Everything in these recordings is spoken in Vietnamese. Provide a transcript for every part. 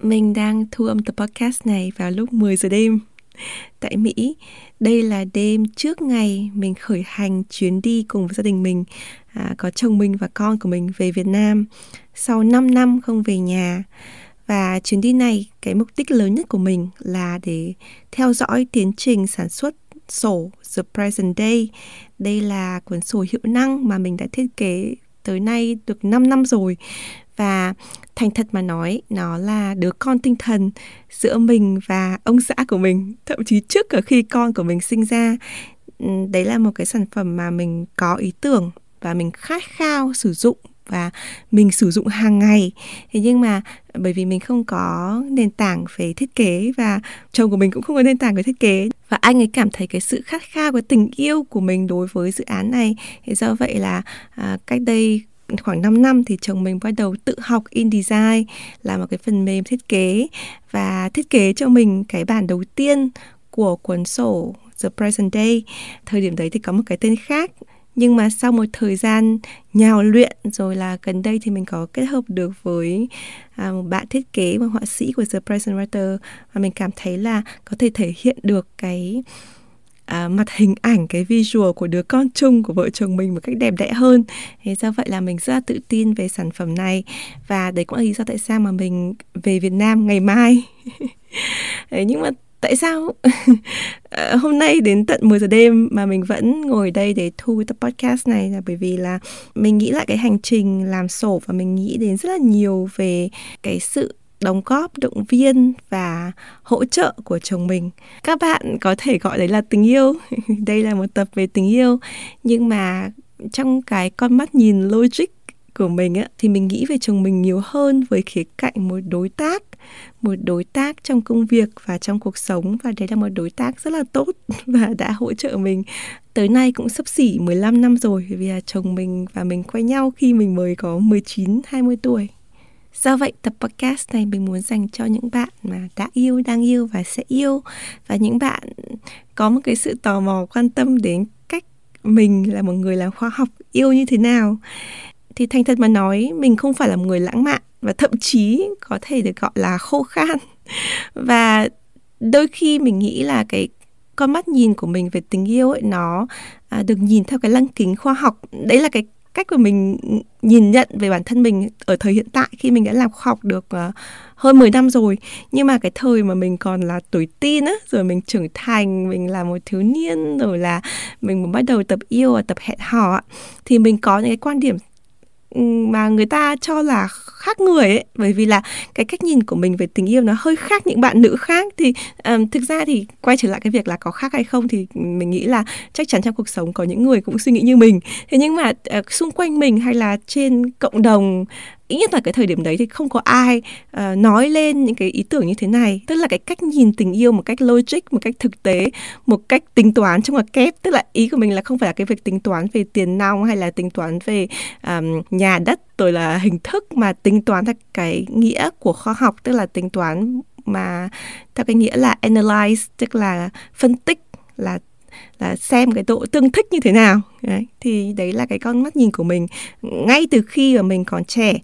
Mình đang thu âm tập podcast này vào lúc 10 giờ đêm tại Mỹ. Đây là đêm trước ngày mình khởi hành chuyến đi cùng với gia đình mình, à, có chồng mình và con của mình về Việt Nam sau 5 năm không về nhà. Và chuyến đi này, cái mục đích lớn nhất của mình là để theo dõi tiến trình sản xuất sổ The Present Day. Đây là cuốn sổ hiệu năng mà mình đã thiết kế tới nay được 5 năm rồi và thành thật mà nói nó là đứa con tinh thần giữa mình và ông xã của mình. Thậm chí trước cả khi con của mình sinh ra ừ, đấy là một cái sản phẩm mà mình có ý tưởng và mình khát khao sử dụng và mình sử dụng hàng ngày. Thế nhưng mà bởi vì mình không có nền tảng về thiết kế và chồng của mình cũng không có nền tảng về thiết kế. Và anh ấy cảm thấy cái sự khát khao cái tình yêu của mình đối với dự án này. Thế do vậy là à, cách đây khoảng 5 năm thì chồng mình bắt đầu tự học InDesign là một cái phần mềm thiết kế và thiết kế cho mình cái bản đầu tiên của cuốn sổ The Present Day. Thời điểm đấy thì có một cái tên khác nhưng mà sau một thời gian nhào luyện rồi là gần đây thì mình có kết hợp được với à, một bạn thiết kế một họa sĩ của The Present Writer và mình cảm thấy là có thể thể hiện được cái à, mặt hình ảnh cái visual của đứa con chung của vợ chồng mình một cách đẹp đẽ hơn. Thế do vậy là mình rất là tự tin về sản phẩm này. Và đấy cũng là lý do tại sao mà mình về Việt Nam ngày mai. Đấy, nhưng mà tại sao? Ờ, hôm nay đến tận 10 giờ đêm mà mình vẫn ngồi đây để thu tập podcast này là bởi vì là mình nghĩ lại cái hành trình làm sổ và mình nghĩ đến rất là nhiều về cái sự đóng góp động viên và hỗ trợ của chồng mình. Các bạn có thể gọi đấy là tình yêu. Đây là một tập về tình yêu. Nhưng mà trong cái con mắt nhìn logic của mình á, thì mình nghĩ về chồng mình nhiều hơn với khía cạnh một đối tác một đối tác trong công việc và trong cuộc sống. Và đấy là một đối tác rất là tốt và đã hỗ trợ mình. Tới nay cũng sắp xỉ 15 năm rồi vì là chồng mình và mình quen nhau khi mình mới có 19 20 tuổi. Do vậy tập podcast này mình muốn dành cho những bạn mà đã yêu, đang yêu và sẽ yêu và những bạn có một cái sự tò mò quan tâm đến cách mình là một người làm khoa học yêu như thế nào. Thì thành thật mà nói mình không phải là một người lãng mạn và thậm chí có thể được gọi là khô khan. Và đôi khi mình nghĩ là cái con mắt nhìn của mình về tình yêu ấy nó à, được nhìn theo cái lăng kính khoa học đấy là cái cách của mình nhìn nhận về bản thân mình ở thời hiện tại khi mình đã làm khoa học được uh, hơn 10 năm rồi. Nhưng mà cái thời mà mình còn là tuổi teen á rồi mình trưởng thành mình là một thiếu niên rồi là mình muốn bắt đầu tập yêu và tập hẹn hò thì mình có những cái quan điểm mà người ta cho là khác người ấy. Bởi vì là cái cách nhìn của mình về tình yêu nó hơi khác những bạn nữ khác. Thì um, thực ra thì quay trở lại cái việc là có khác hay không thì mình nghĩ là chắc chắn trong cuộc sống có những người cũng suy nghĩ như mình. Thế nhưng mà uh, xung quanh mình hay là trên cộng đồng ít nhất là cái thời điểm đấy thì không có ai uh, nói lên những cái ý tưởng như thế này. Tức là cái cách nhìn tình yêu một cách logic một cách thực tế một cách tính toán trong ngoặc kép. Tức là ý của mình là không phải là cái việc tính toán về tiền nong hay là tính toán về um, nhà đất rồi là hình thức mà tính toán theo cái nghĩa của khoa học tức là tính toán mà theo cái nghĩa là analyze tức là phân tích là là xem cái độ tương thích như thế nào. Đấy. thì đấy là cái con mắt nhìn của mình. Ngay từ khi mà mình còn trẻ,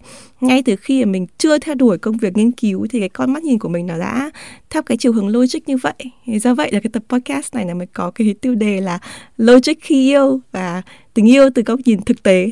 ngay từ khi mà mình chưa theo đuổi công việc nghiên cứu thì cái con mắt nhìn của mình nó đã theo cái chiều hướng logic như vậy. Thì do vậy là cái tập podcast này là mới có cái tiêu đề là logic khi yêu và tình yêu từ góc nhìn thực tế.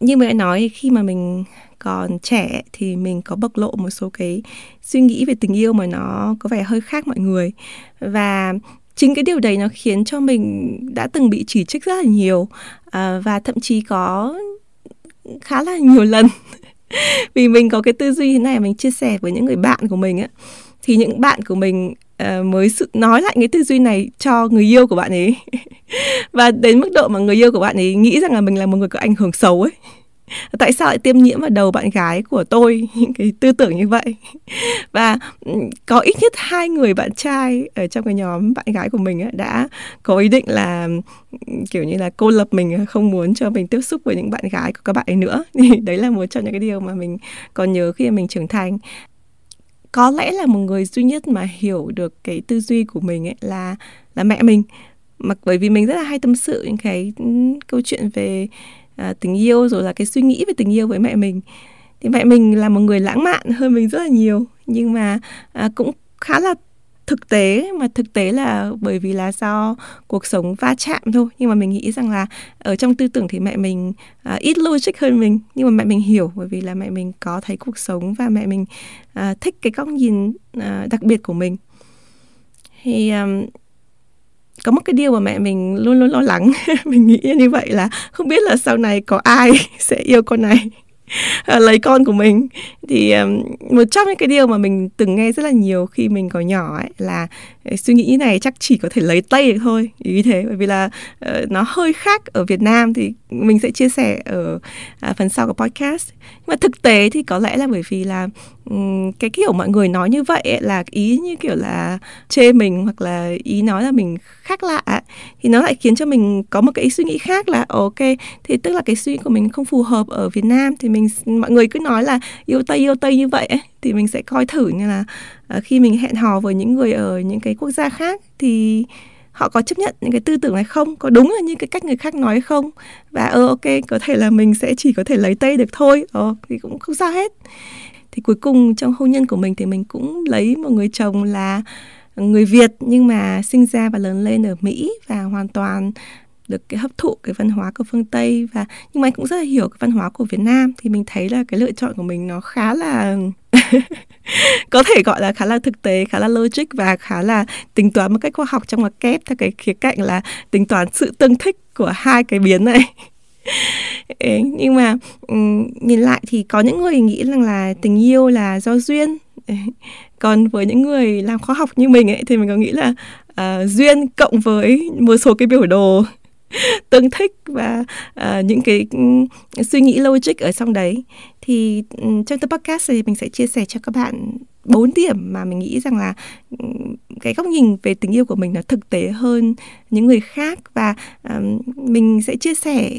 Như mình đã nói khi mà mình còn trẻ thì mình có bộc lộ một số cái suy nghĩ về tình yêu mà nó có vẻ hơi khác mọi người. Và chính cái điều đấy nó khiến cho mình đã từng bị chỉ trích rất là nhiều à, và thậm chí có khá là nhiều lần vì mình có cái tư duy thế này mình chia sẻ với những người bạn của mình á. Thì những bạn của mình uh, mới sự nói lại cái tư duy này cho người yêu của bạn ấy. Và đến mức độ mà người yêu của bạn ấy nghĩ rằng là mình là một người có ảnh hưởng xấu ấy. Tại sao lại tiêm nhiễm vào đầu bạn gái của tôi? Những cái tư tưởng như vậy. Và ừ, có ít nhất hai người bạn trai ở trong cái nhóm bạn gái của mình ấy, đã có ý định là ừ, kiểu như là cô lập mình không muốn cho mình tiếp xúc với những bạn gái của các bạn ấy nữa. Thì đấy là một trong những cái điều mà mình còn nhớ khi mình trưởng thành có lẽ là một người duy nhất mà hiểu được cái tư duy của mình ấy là là mẹ mình. Mặc bởi vì mình rất là hay tâm sự những cái câu chuyện về à, tình yêu rồi là cái suy nghĩ về tình yêu với mẹ mình. Thì mẹ mình là một người lãng mạn hơn mình rất là nhiều. Nhưng mà à, cũng khá là thực tế mà thực tế là bởi vì là do cuộc sống va chạm thôi. Nhưng mà mình nghĩ rằng là ở trong tư tưởng thì mẹ mình à, ít logic hơn mình. Nhưng mà mẹ mình hiểu bởi vì là mẹ mình có thấy cuộc sống và mẹ mình à, thích cái góc nhìn à, đặc biệt của mình. Thì um, có một cái điều mà mẹ mình luôn luôn lo lắng mình nghĩ như vậy là không biết là sau này có ai sẽ yêu con này. Ờ, lấy con của mình. Thì um, một trong những cái điều mà mình từng nghe rất là nhiều khi mình còn nhỏ ấy là ờ, suy nghĩ này chắc chỉ có thể lấy tay được thôi. Ý thế bởi vì là uh, nó hơi khác ở Việt Nam thì mình sẽ chia sẻ ở uh, phần sau của podcast. Nhưng mà thực tế thì có lẽ là bởi vì là um, cái kiểu mọi người nói như vậy ấy, là ý như kiểu là chê mình hoặc là ý nói là mình khác lạ. Thì nó lại khiến cho mình có một cái suy nghĩ khác là ờ, ok thì tức là cái suy nghĩ của mình không phù hợp ở Việt Nam thì mình mọi người cứ nói là yêu Tây yêu Tây như vậy ấy, thì mình sẽ coi thử như là ờ, khi mình hẹn hò với những người ở những cái quốc gia khác thì họ có chấp nhận những cái tư tưởng này không? Có đúng là như cái cách người khác nói không? Và ờ ok có thể là mình sẽ chỉ có thể lấy tây được thôi. Ờ thì cũng không sao hết. Thì cuối cùng trong hôn nhân của mình thì mình cũng lấy một người chồng là người Việt nhưng mà sinh ra và lớn lên ở Mỹ và hoàn toàn được cái hấp thụ cái văn hóa của phương Tây. Và, nhưng mà anh cũng rất là hiểu cái văn hóa của Việt Nam thì mình thấy là cái lựa chọn của mình nó khá là có thể gọi là khá là thực tế, khá là logic và khá là tính toán một cách khoa học trong mặt kép theo cái khía cạnh là tính toán sự tương thích của hai cái biến này. Nhưng mà nhìn lại thì có những người nghĩ rằng là tình yêu là do duyên còn với những người làm khoa học như mình ấy thì mình có nghĩ là uh, duyên cộng với một số cái biểu đồ tương thích và uh, những cái ừ, suy nghĩ logic ở trong đấy. Thì um, trong tập podcast thì mình sẽ chia sẻ cho các bạn bốn điểm mà mình nghĩ rằng là um, cái góc nhìn về tình yêu của mình nó thực tế hơn những người khác. Và um, mình sẽ chia sẻ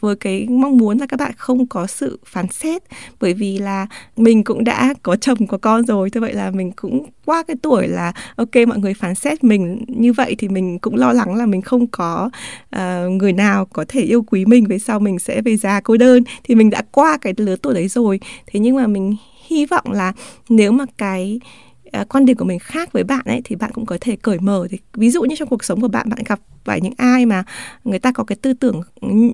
với cái mong muốn là các bạn không có sự phán xét bởi vì là mình cũng đã có chồng có con rồi thế vậy là mình cũng qua cái tuổi là ok mọi người phán xét mình như vậy thì mình cũng lo lắng là mình không có uh, người nào có thể yêu quý mình về sau mình sẽ về già cô đơn. Thì mình đã qua cái lứa tuổi đấy rồi. Thế nhưng mà mình hy vọng là nếu mà cái uh, quan điểm của mình khác với bạn ấy thì bạn cũng có thể cởi mở. Thì ví dụ như trong cuộc sống của bạn bạn gặp phải những ai mà người ta có cái tư tưởng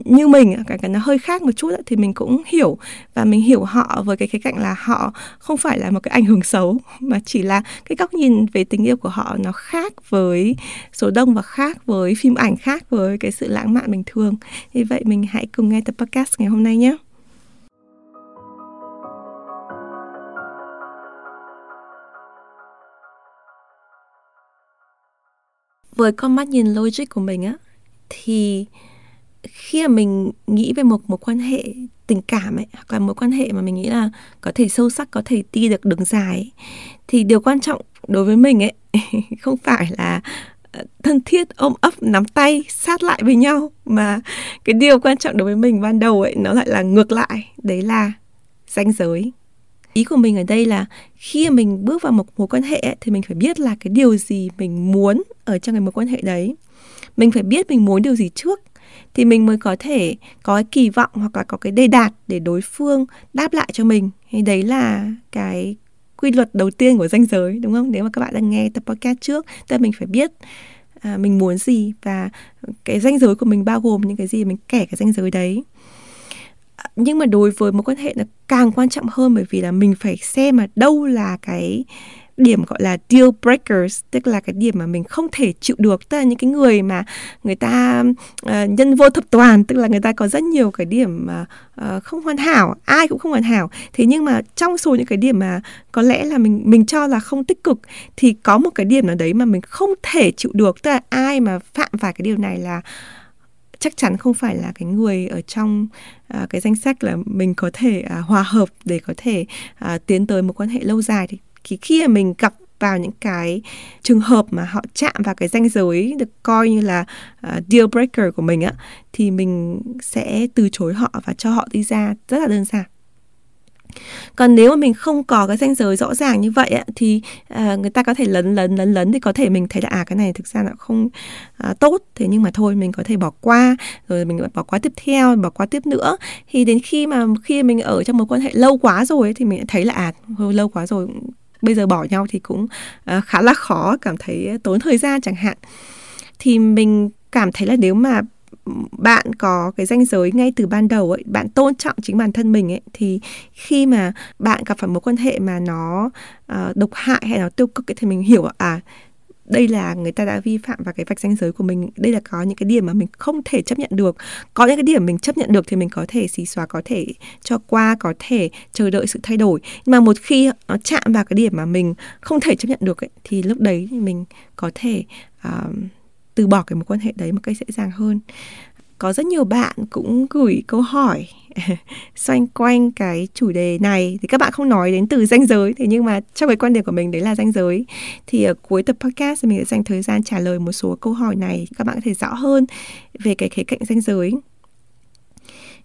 như mình à, cái cái nó hơi khác một chút ấy, thì mình cũng hiểu. Và mình hiểu họ với cái khía cạnh là họ không phải là một cái ảnh hưởng xấu mà chỉ là cái góc nhìn về tình yêu của họ nó khác với số đông và khác với phim ảnh khác với cái sự lãng mạn bình thường. Như vậy mình hãy cùng nghe tập podcast ngày hôm nay nhé. Với con mắt nhìn logic của mình á thì khi mà mình nghĩ về một mối quan hệ tình cảm ấy hoặc là mối quan hệ mà mình nghĩ là có thể sâu sắc có thể đi được đường dài ấy, thì điều quan trọng đối với mình ấy không phải là ờ, thân thiết ôm ấp nắm tay sát lại với nhau mà cái điều quan trọng đối với mình ban đầu ấy nó lại là ngược lại đấy là ranh giới ý của mình ở đây là khi mình bước vào một mối quan hệ thì mình phải biết là cái điều gì mình muốn ở trong cái mối quan hệ đấy. Mình phải biết mình muốn điều gì trước thì mình mới có thể có cái kỳ vọng hoặc là có cái đề đạt để đối phương đáp lại cho mình. Thì đấy là cái quy luật đầu tiên của danh giới đúng không? Nếu mà các bạn đang nghe tập podcast trước thì mình phải biết à, mình muốn gì và cái danh giới của mình bao gồm những cái gì mình kẻ cái danh giới đấy nhưng mà đối với mối quan hệ nó càng quan trọng hơn bởi vì là mình phải xem mà đâu là cái điểm gọi là deal breakers tức là cái điểm mà mình không thể chịu được. Tức là những cái người mà người ta uh, nhân vô thập toàn tức là người ta có rất nhiều cái điểm mà uh, không hoàn hảo ai cũng không hoàn hảo. Thế nhưng mà trong số những cái điểm mà có lẽ là mình mình cho là không tích cực thì có một cái điểm nào đấy mà mình không thể chịu được. Tức là ai mà phạm phải cái điều này là chắc chắn không phải là cái người ở trong uh, cái danh sách là mình có thể uh, hòa hợp để có thể uh, tiến tới một quan hệ lâu dài thì thì khi mà mình gặp vào những cái trường hợp mà họ chạm vào cái ranh giới được coi như là uh, deal breaker của mình á thì mình sẽ từ chối họ và cho họ đi ra rất là đơn giản còn nếu mà mình không có cái ranh giới rõ ràng như vậy thì à, người ta có thể lấn lấn lấn lấn thì có thể mình thấy là à cái này thực ra là không à, tốt. Thế nhưng mà thôi mình có thể bỏ qua rồi mình bỏ qua tiếp theo bỏ qua tiếp nữa. Thì đến khi mà khi mình ở trong mối quan hệ lâu quá rồi ấy, thì mình thấy là à lâu quá rồi bây giờ bỏ nhau thì cũng uh, khá là khó cảm thấy tốn thời gian chẳng hạn. Thì mình cảm thấy là nếu mà bạn có cái danh giới ngay từ ban đầu ấy bạn tôn trọng chính bản thân mình ấy thì khi mà bạn gặp phải một quan hệ mà nó uh, độc hại hay nó tiêu cực ấy, thì mình hiểu à đây là người ta đã vi phạm vào cái vạch danh giới của mình đây là có những cái điểm mà mình không thể chấp nhận được. Có những cái điểm mình chấp nhận được thì mình có thể xì xóa có thể cho qua có thể chờ đợi sự thay đổi. Nhưng mà một khi nó chạm vào cái điểm mà mình không thể chấp nhận được ấy, thì lúc đấy thì mình có thể uh, từ bỏ cái mối quan hệ đấy một cách dễ dàng hơn. Có rất nhiều bạn cũng gửi câu hỏi xoay quanh cái chủ đề này. Thì các bạn không nói đến từ danh giới thế nhưng mà trong cái quan điểm của mình đấy là danh giới. Thì ở cuối tập podcast mình sẽ dành thời gian trả lời một số câu hỏi này các bạn có thể rõ hơn về cái khía cạnh danh giới.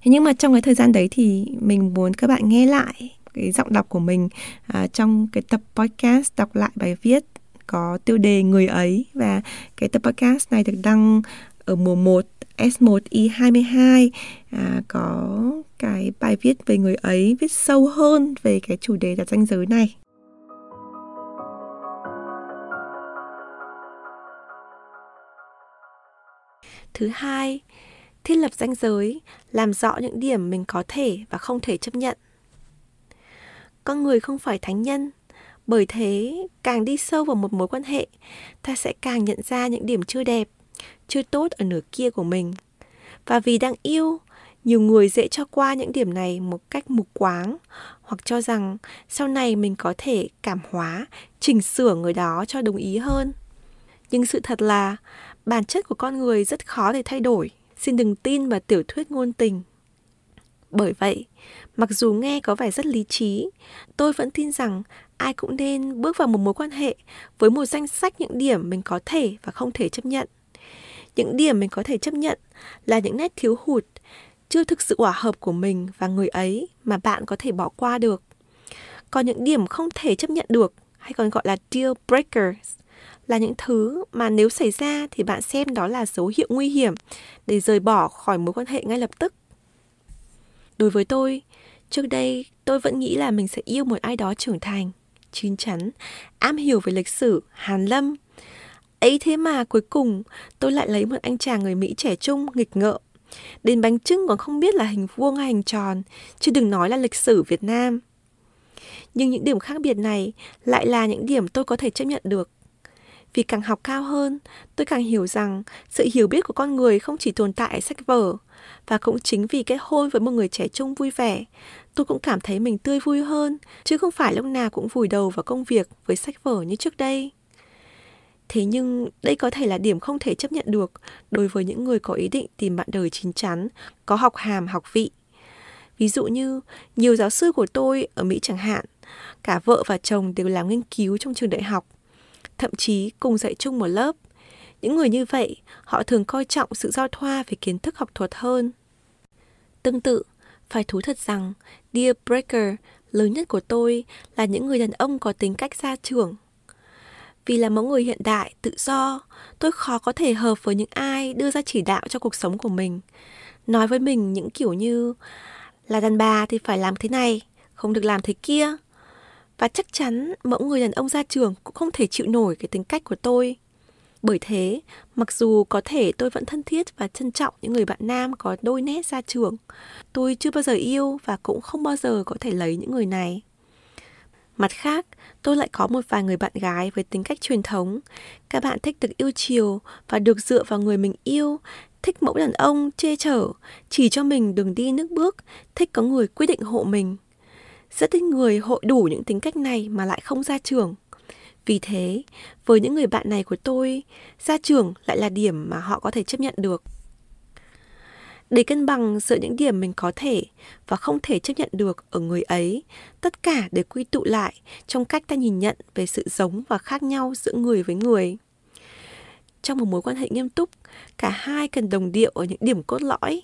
Thế nhưng mà trong cái thời gian đấy thì mình muốn các bạn nghe lại cái giọng đọc của mình à, trong cái tập podcast đọc lại bài viết có tiêu đề người ấy và cái tập podcast này được đăng ở mùa 1 S1I22 à, có cái bài viết về người ấy viết sâu hơn về cái chủ đề đặt danh giới này. Thứ hai, thiết lập danh giới, làm rõ những điểm mình có thể và không thể chấp nhận. Con người không phải thánh nhân, bởi thế càng đi sâu vào một mối quan hệ, ta sẽ càng nhận ra những điểm chưa đẹp, chưa tốt ở nửa kia của mình. Và vì đang yêu, nhiều người dễ cho qua những điểm này một cách mục quáng hoặc cho rằng sau này mình có thể cảm hóa, chỉnh sửa người đó cho đồng ý hơn. Nhưng sự thật là bản chất của con người rất khó để thay đổi. Xin đừng tin vào tiểu thuyết ngôn tình. Bởi vậy, mặc dù nghe có vẻ rất lý trí, tôi vẫn tin rằng ai cũng nên bước vào một mối quan hệ với một danh sách những điểm mình có thể và không thể chấp nhận. Những điểm mình có thể chấp nhận là những nét thiếu hụt, chưa thực sự hòa hợp của mình và người ấy mà bạn có thể bỏ qua được. Còn những điểm không thể chấp nhận được hay còn gọi là deal breakers là những thứ mà nếu xảy ra thì bạn xem đó là dấu hiệu nguy hiểm để rời bỏ khỏi mối quan hệ ngay lập tức. Đối với tôi, trước đây tôi vẫn nghĩ là mình sẽ yêu một ai đó trưởng thành chín chắn am hiểu về lịch sử hàn lâm ấy thế mà cuối cùng tôi lại lấy một anh chàng người Mỹ trẻ trung nghịch ngợm. Đến bánh trưng còn không biết là hình vuông hay hình tròn, chứ đừng nói là lịch sử Việt Nam. Nhưng những điểm khác biệt này lại là những điểm tôi có thể chấp nhận được. Vì càng học cao hơn, tôi càng hiểu rằng sự hiểu biết của con người không chỉ tồn tại ở sách vở, và cũng chính vì kết hôn với một người trẻ trung vui vẻ, tôi cũng cảm thấy mình tươi vui hơn, chứ không phải lúc nào cũng vùi đầu vào công việc với sách vở như trước đây. Thế nhưng đây có thể là điểm không thể chấp nhận được đối với những người có ý định tìm bạn đời chín chắn, có học hàm, học vị. Ví dụ như nhiều giáo sư của tôi ở Mỹ chẳng hạn, cả vợ và chồng đều làm nghiên cứu trong trường đại học, thậm chí cùng dạy chung một lớp. Những người như vậy, họ thường coi trọng sự giao thoa về kiến thức học thuật hơn. Tương tự, phải thú thật rằng Dear Breaker lớn nhất của tôi là những người đàn ông có tính cách gia trưởng, vì là mẫu người hiện đại, tự do, tôi khó có thể hợp với những ai đưa ra chỉ đạo cho cuộc sống của mình. Nói với mình những kiểu như là đàn bà thì phải làm thế này, không được làm thế kia. Và chắc chắn mẫu người đàn ông gia trưởng cũng không thể chịu nổi cái tính cách của tôi. Bởi thế, mặc dù có thể tôi vẫn thân thiết và trân trọng những người bạn nam có đôi nét ra trường, tôi chưa bao giờ yêu và cũng không bao giờ có thể lấy những người này. Mặt khác, tôi lại có một vài người bạn gái với tính cách truyền thống. Các bạn thích được yêu chiều và được dựa vào người mình yêu, thích mẫu đàn ông che chở, chỉ cho mình đường đi nước bước, thích có người quyết định hộ mình. Rất ít người hội đủ những tính cách này mà lại không ra trường. Vì thế, với những người bạn này của tôi, gia trưởng lại là điểm mà họ có thể chấp nhận được. Để cân bằng giữa những điểm mình có thể và không thể chấp nhận được ở người ấy, tất cả để quy tụ lại trong cách ta nhìn nhận về sự giống và khác nhau giữa người với người. Trong một mối quan hệ nghiêm túc, cả hai cần đồng điệu ở những điểm cốt lõi,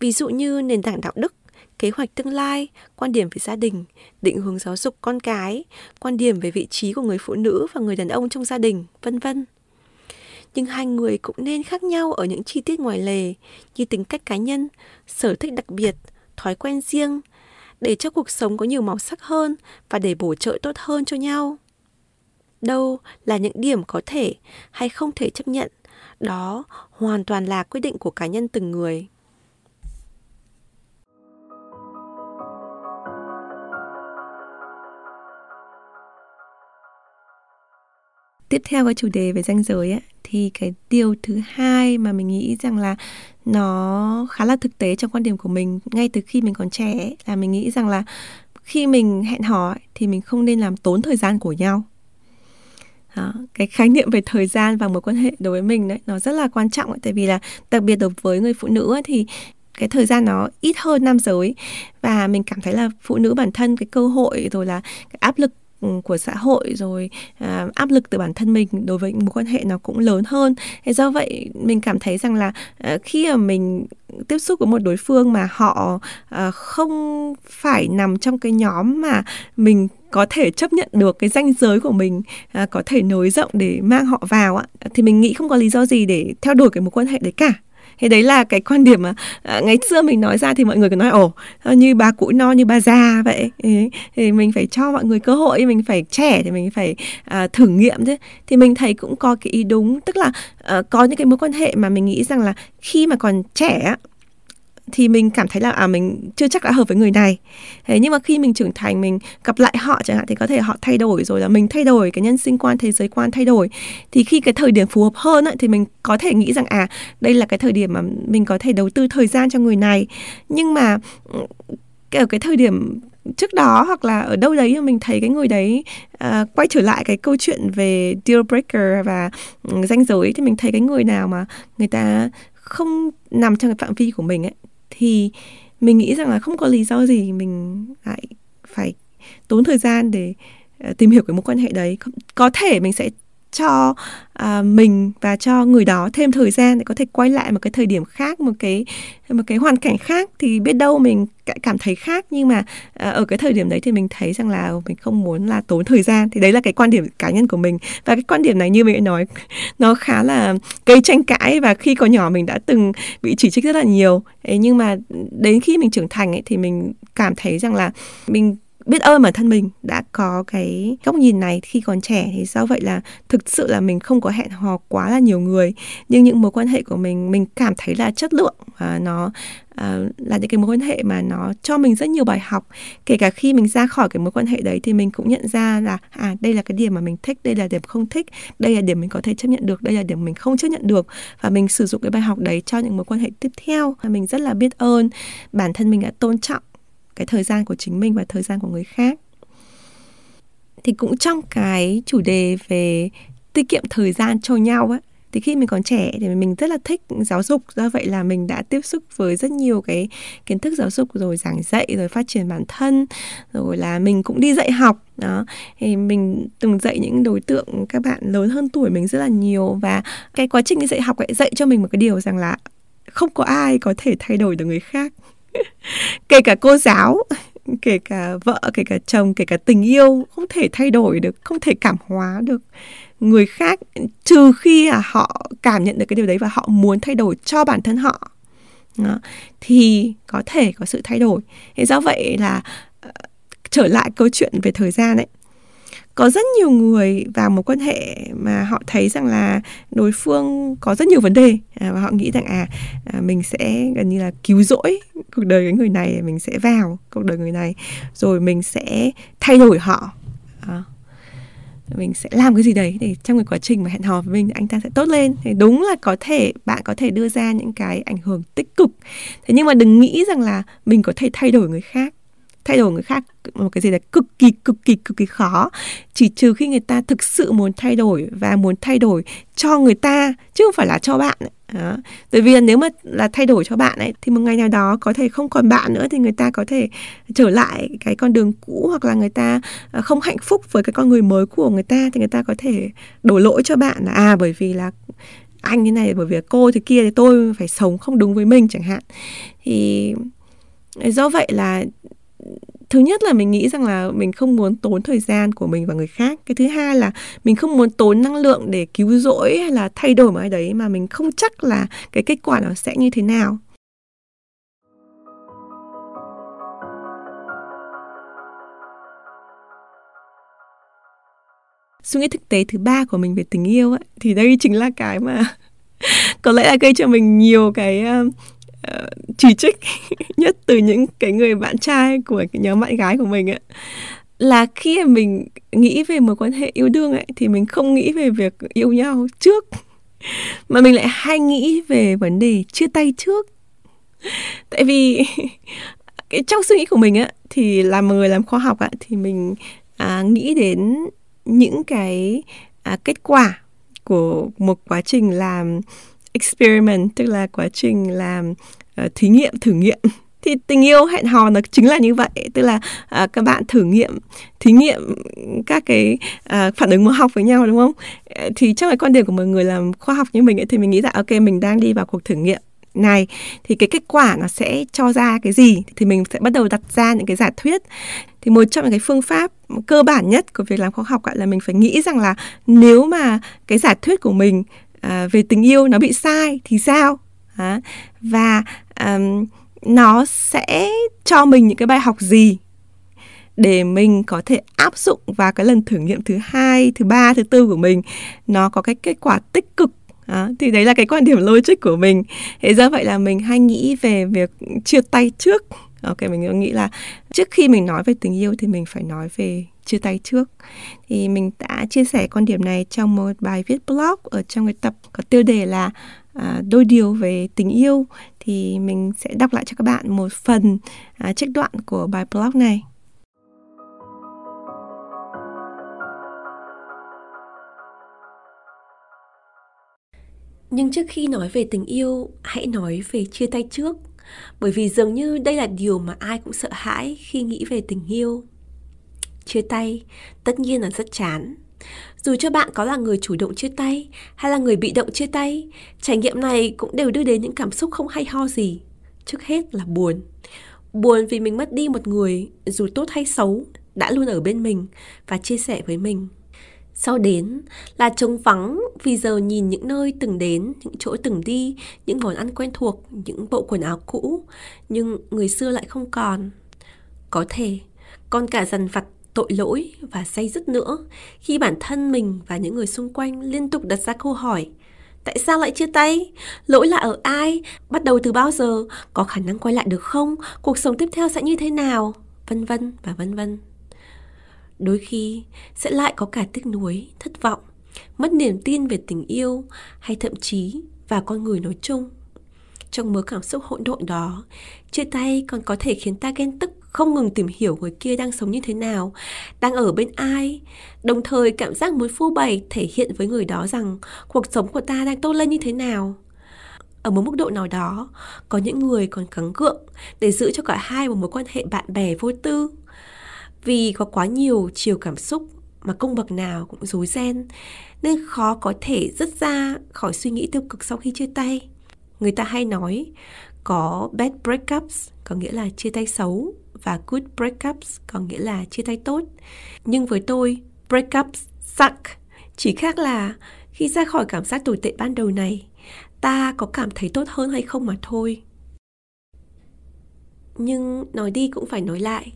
ví dụ như nền tảng đạo đức, kế hoạch tương lai, quan điểm về gia đình, định hướng giáo dục con cái, quan điểm về vị trí của người phụ nữ và người đàn ông trong gia đình, vân vân. Nhưng hai người cũng nên khác nhau ở những chi tiết ngoài lề như tính cách cá nhân, sở thích đặc biệt, thói quen riêng, để cho cuộc sống có nhiều màu sắc hơn và để bổ trợ tốt hơn cho nhau. Đâu là những điểm có thể hay không thể chấp nhận, đó hoàn toàn là quyết định của cá nhân từng người. Tiếp theo cái chủ đề về ranh giới ấy, thì cái điều thứ hai mà mình nghĩ rằng là nó khá là thực tế trong quan điểm của mình ngay từ khi mình còn trẻ ấy, là mình nghĩ rằng là khi mình hẹn hò ấy, thì mình không nên làm tốn thời gian của nhau. Đó, cái khái niệm về thời gian và mối quan hệ đối với mình đấy nó rất là quan trọng ấy, tại vì là đặc biệt đối với người phụ nữ ấy, thì cái thời gian nó ít hơn nam giới. Và mình cảm thấy là phụ nữ bản thân cái cơ hội rồi là cái áp lực Ừ, của xã hội rồi à, áp lực từ bản thân mình đối với mối quan hệ nó cũng lớn hơn. Thế do vậy mình cảm thấy rằng là à, khi mà mình tiếp xúc với một đối phương mà họ à, không phải nằm trong cái nhóm mà mình có thể chấp nhận được cái danh giới của mình à, có thể nối rộng để mang họ vào ạ thì mình nghĩ không có lý do gì để theo đuổi cái mối quan hệ đấy cả thế đấy là cái quan điểm mà à, ngày xưa mình nói ra thì mọi người cứ nói ồ như bà cụ no như bà già vậy. Thì mình phải cho mọi người cơ hội mình phải trẻ thì mình phải à, thử nghiệm chứ. Thì mình thấy cũng có cái ý đúng tức là à, có những cái mối quan hệ mà mình nghĩ rằng là khi mà còn trẻ thì mình cảm thấy là à mình chưa chắc đã hợp với người này. Thế nhưng mà khi mình trưởng thành mình gặp lại họ chẳng hạn thì có thể họ thay đổi rồi là mình thay đổi cái nhân sinh quan thế giới quan thay đổi. Thì khi cái thời điểm phù hợp hơn ấy, thì mình có thể nghĩ rằng à đây là cái thời điểm mà mình có thể đầu tư thời gian cho người này. Nhưng mà ừ, ở cái thời điểm trước đó hoặc là ở đâu đấy mình thấy cái người đấy uh, quay trở lại cái câu chuyện về deal breaker và ừ, um, danh giới thì mình thấy cái người nào mà người ta không nằm trong cái phạm vi của mình ấy thì mình nghĩ rằng là không có lý do gì mình lại phải tốn thời gian để ờ, tìm hiểu cái mối quan hệ đấy. Có thể mình sẽ cho à, mình và cho người đó thêm thời gian để có thể quay lại một cái thời điểm khác một cái một cái hoàn cảnh khác. Thì biết đâu mình cảm thấy khác nhưng mà à, ở cái thời điểm đấy thì mình thấy rằng là mình không muốn là tốn thời gian. Thì đấy là cái quan điểm cá nhân của mình. Và cái quan điểm này như mình đã nói nó khá là gây tranh cãi và khi còn nhỏ mình đã từng bị chỉ trích rất là nhiều. Ấy nhưng mà đến khi mình trưởng thành ấy thì mình cảm thấy rằng là mình biết ơn bản thân mình đã có cái góc nhìn này khi còn trẻ thì do vậy là thực sự là mình không có hẹn hò quá là nhiều người. Nhưng những mối quan hệ của mình mình cảm thấy là chất lượng và nó à, là những cái mối quan hệ mà nó cho mình rất nhiều bài học. Kể cả khi mình ra khỏi cái mối quan hệ đấy thì mình cũng nhận ra là à đây là cái điểm mà mình thích đây là điểm không thích đây là điểm mình có thể chấp nhận được đây là điểm mình không chấp nhận được. Và mình sử dụng cái bài học đấy cho những mối quan hệ tiếp theo. Và mình rất là biết ơn bản thân mình đã tôn trọng cái thời gian của chính mình và thời gian của người khác. Thì cũng trong cái chủ đề về tiết kiệm thời gian cho nhau ấy thì khi mình còn trẻ thì mình rất là thích giáo dục. Do vậy là mình đã tiếp xúc với rất nhiều cái kiến thức giáo dục rồi giảng dạy, rồi phát triển bản thân, rồi là mình cũng đi dạy học. Đó, thì mình từng dạy những đối tượng các bạn lớn hơn tuổi mình rất là nhiều và cái quá trình đi dạy học lại dạy cho mình một cái điều rằng là không có ai có thể thay đổi được người khác. kể cả cô giáo kể cả vợ kể cả chồng kể cả tình yêu không thể thay đổi được không thể cảm hóa được. Người khác trừ khi là họ cảm nhận được cái điều đấy và họ muốn thay đổi cho bản thân họ. Đó, thì có thể có sự thay đổi. Thế do vậy là uh, trở lại câu chuyện về thời gian ấy có rất nhiều người vào một quan hệ mà họ thấy rằng là đối phương có rất nhiều vấn đề à, và họ nghĩ rằng à, à mình sẽ gần như là cứu rỗi cuộc đời cái người này mình sẽ vào cuộc đời người này rồi mình sẽ thay đổi họ. À, mình sẽ làm cái gì đấy để trong cái quá trình mà hẹn hò với mình anh ta sẽ tốt lên. Thì đúng là có thể bạn có thể đưa ra những cái ảnh hưởng tích cực. Thế nhưng mà đừng nghĩ rằng là mình có thể thay đổi người khác thay đổi người khác một cái gì đấy cực kỳ cực kỳ cực kỳ khó. Chỉ trừ khi người ta thực sự muốn thay đổi và muốn thay đổi cho người ta, chứ không phải là cho bạn đó. Bởi vì nếu mà là thay đổi cho bạn ấy, thì một ngày nào đó có thể không còn bạn nữa, thì người ta có thể trở lại cái con đường cũ, hoặc là người ta ờ, không hạnh phúc với cái con người mới của người ta, thì người ta có thể đổ lỗi cho bạn là à bởi vì là anh như này, bởi vì cô thế kia thì tôi phải sống không đúng với mình chẳng hạn. Thì do vậy là thứ nhất là mình nghĩ rằng là mình không muốn tốn thời gian của mình và người khác. Cái thứ hai là mình không muốn tốn năng lượng để cứu rỗi hay là thay đổi một ai đấy mà mình không chắc là cái kết quả nó sẽ như thế nào. Suy nghĩ thực tế thứ ba của mình về tình yêu ấy, thì đây chính là cái mà có lẽ là gây cho mình nhiều cái uh, chỉ trích nhất từ những cái người bạn trai của cái nhóm bạn gái của mình ấy. Là khi mình nghĩ về mối quan hệ yêu đương ấy thì mình không nghĩ về việc yêu nhau trước mà mình lại hay nghĩ về vấn đề chia tay trước. Tại vì cái trong suy nghĩ của mình á thì là một người làm khoa học á thì mình à, nghĩ đến những cái à, kết quả của một quá trình làm experiment tức là quá trình làm uh, thí nghiệm thử nghiệm. Thì tình yêu hẹn hò nó chính là như vậy tức là uh, các bạn thử nghiệm thí nghiệm các cái uh, phản ứng hóa học với nhau đúng không? Ờ, thì trong cái quan điểm của một người làm khoa học như mình ấy, thì mình nghĩ là ok mình đang đi vào cuộc thử nghiệm này thì cái kết quả nó sẽ cho ra cái gì? Thì mình sẽ bắt đầu đặt ra những cái giả thuyết. Thì một trong những cái phương pháp cơ bản nhất của việc làm khoa học là mình phải nghĩ rằng là nếu mà cái giả thuyết của mình à, về tình yêu nó bị sai thì sao? À, và um, nó sẽ cho mình những cái bài học gì để mình có thể áp dụng vào cái lần thử nghiệm thứ hai, thứ ba, thứ tư của mình? Nó có cái kết quả tích cực. À, thì đấy là cái quan điểm logic của mình. Thế do vậy là mình hay nghĩ về việc chia tay trước. Ok mình nghĩ là trước khi mình nói về tình yêu thì mình phải nói về chia tay trước thì mình đã chia sẻ quan điểm này trong một bài viết blog ở trong cái tập có tiêu đề là à, đôi điều về tình yêu thì mình sẽ đọc lại cho các bạn một phần à, trích đoạn của bài blog này Nhưng trước khi nói về tình yêu, hãy nói về chia tay trước. Bởi vì dường như đây là điều mà ai cũng sợ hãi khi nghĩ về tình yêu. Chia tay, tất nhiên là rất chán. Dù cho bạn có là người chủ động chia tay hay là người bị động chia tay, trải nghiệm này cũng đều đưa đến những cảm xúc không hay ho gì. Trước hết là buồn. Buồn vì mình mất đi một người, dù tốt hay xấu, đã luôn ở bên mình và chia sẻ với mình. Sau đến là trống vắng vì giờ nhìn những nơi từng đến, những chỗ từng đi, những món ăn quen thuộc, những bộ quần áo cũ, nhưng người xưa lại không còn. Có thể còn cả dằn vặt tội lỗi và say dứt nữa khi bản thân mình và những người xung quanh liên tục đặt ra câu hỏi, Tại sao lại chia tay? Lỗi là ở ai? Bắt đầu từ bao giờ? Có khả năng quay lại được không? Cuộc sống tiếp theo sẽ như thế nào? Vân vân và vân vân đôi khi sẽ lại có cả tiếc nuối, thất vọng, mất niềm tin về tình yêu hay thậm chí và con người nói chung trong mớ cảm xúc hỗn độn đó, chia tay còn có thể khiến ta ghen tức không ngừng tìm hiểu người kia đang sống như thế nào, đang ở bên ai. Đồng thời, cảm giác muốn phô bày thể hiện với người đó rằng cuộc sống của ta đang tốt lên như thế nào. Ở một mức độ nào đó, có những người còn cắn gượng để giữ cho cả hai một mối quan hệ bạn bè vô tư. Vì có quá nhiều chiều cảm xúc mà công bậc nào cũng rối ren, nên khó có thể dứt ra khỏi suy nghĩ tiêu cực sau khi chia tay. Người ta hay nói, có bad breakups, có nghĩa là chia tay xấu và good breakups có nghĩa là chia tay tốt. Nhưng với tôi, breakups suck. Chỉ khác là khi ra khỏi cảm giác tồi tệ ban đầu này, ta có cảm thấy tốt hơn hay không mà thôi. Nhưng nói đi cũng phải nói lại,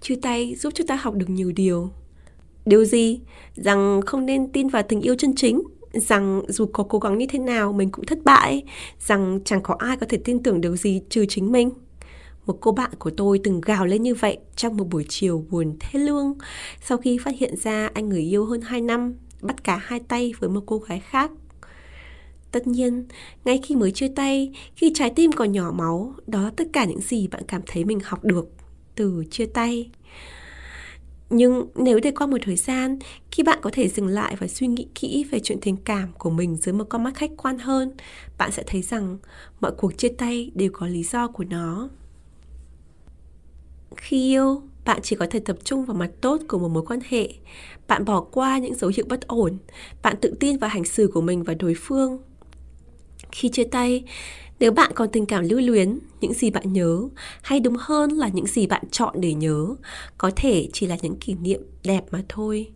chia tay giúp chúng ta học được nhiều điều điều gì rằng không nên tin vào tình yêu chân chính rằng dù có cố gắng như thế nào mình cũng thất bại rằng chẳng có ai có thể tin tưởng điều gì trừ chính mình một cô bạn của tôi từng gào lên như vậy trong một buổi chiều buồn thê lương sau khi phát hiện ra anh người yêu hơn 2 năm bắt cả hai tay với một cô gái khác. Tất nhiên, ngay khi mới chia tay, khi trái tim còn nhỏ máu, đó tất cả những gì bạn cảm thấy mình học được từ chia tay. Nhưng nếu để qua một thời gian, khi bạn có thể dừng lại và suy nghĩ kỹ về chuyện tình cảm của mình dưới một con mắt khách quan hơn, bạn sẽ thấy rằng mọi cuộc chia tay đều có lý do của nó. Khi yêu, bạn chỉ có thể tập trung vào mặt tốt của một mối quan hệ. Bạn bỏ qua những dấu hiệu bất ổn, bạn tự tin vào hành xử của mình và đối phương. Khi chia tay, nếu bạn còn tình cảm lưu luyến, những gì bạn nhớ, hay đúng hơn là những gì bạn chọn để nhớ, có thể chỉ là những kỷ niệm đẹp mà thôi.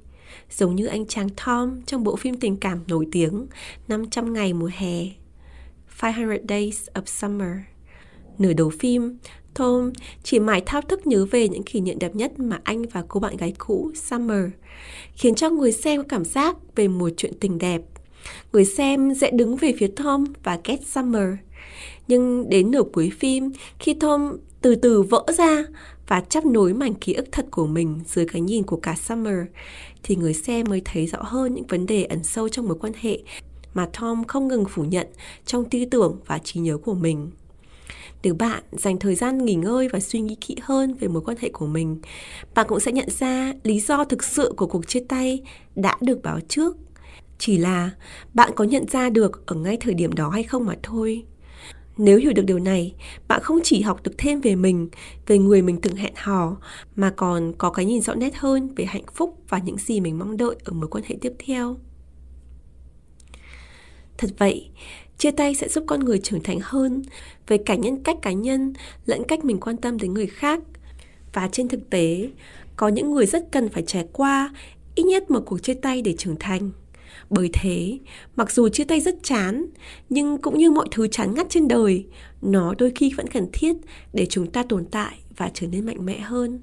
Giống như anh chàng Tom trong bộ phim tình cảm nổi tiếng 500 ngày mùa hè 500 Days of Summer. Nửa đầu phim, Tom chỉ mãi thao thức nhớ về những kỷ niệm đẹp nhất mà anh và cô bạn gái cũ Summer, khiến cho người xem có cảm giác về một chuyện tình đẹp. Người xem sẽ đứng về phía Tom và ghét Summer. Nhưng đến nửa cuối phim, khi Tom từ từ vỡ ra và chấp nối mảnh ký ức thật của mình dưới cái nhìn của cả Summer, thì người xem mới thấy rõ hơn những vấn đề ẩn sâu trong mối quan hệ mà Tom không ngừng phủ nhận trong tư tưởng và trí nhớ của mình. Nếu bạn dành thời gian nghỉ ngơi và suy nghĩ kỹ hơn về mối quan hệ của mình, bạn cũng sẽ nhận ra lý do thực sự của cuộc chia tay đã được báo trước. Chỉ là bạn có nhận ra được ở ngay thời điểm đó hay không mà thôi. Nếu hiểu được điều này, bạn không chỉ học được thêm về mình, về người mình từng hẹn hò, mà còn có cái nhìn rõ nét hơn về hạnh phúc và những gì mình mong đợi ở mối quan hệ tiếp theo. Thật vậy, chia tay sẽ giúp con người trưởng thành hơn về cả nhân cách cá nhân lẫn cách mình quan tâm đến người khác. Và trên thực tế, có những người rất cần phải trải qua ít nhất một cuộc chia tay để trưởng thành. Bởi thế, mặc dù chia tay rất chán, nhưng cũng như mọi thứ chán ngắt trên đời, nó đôi khi vẫn cần thiết để chúng ta tồn tại và trở nên mạnh mẽ hơn.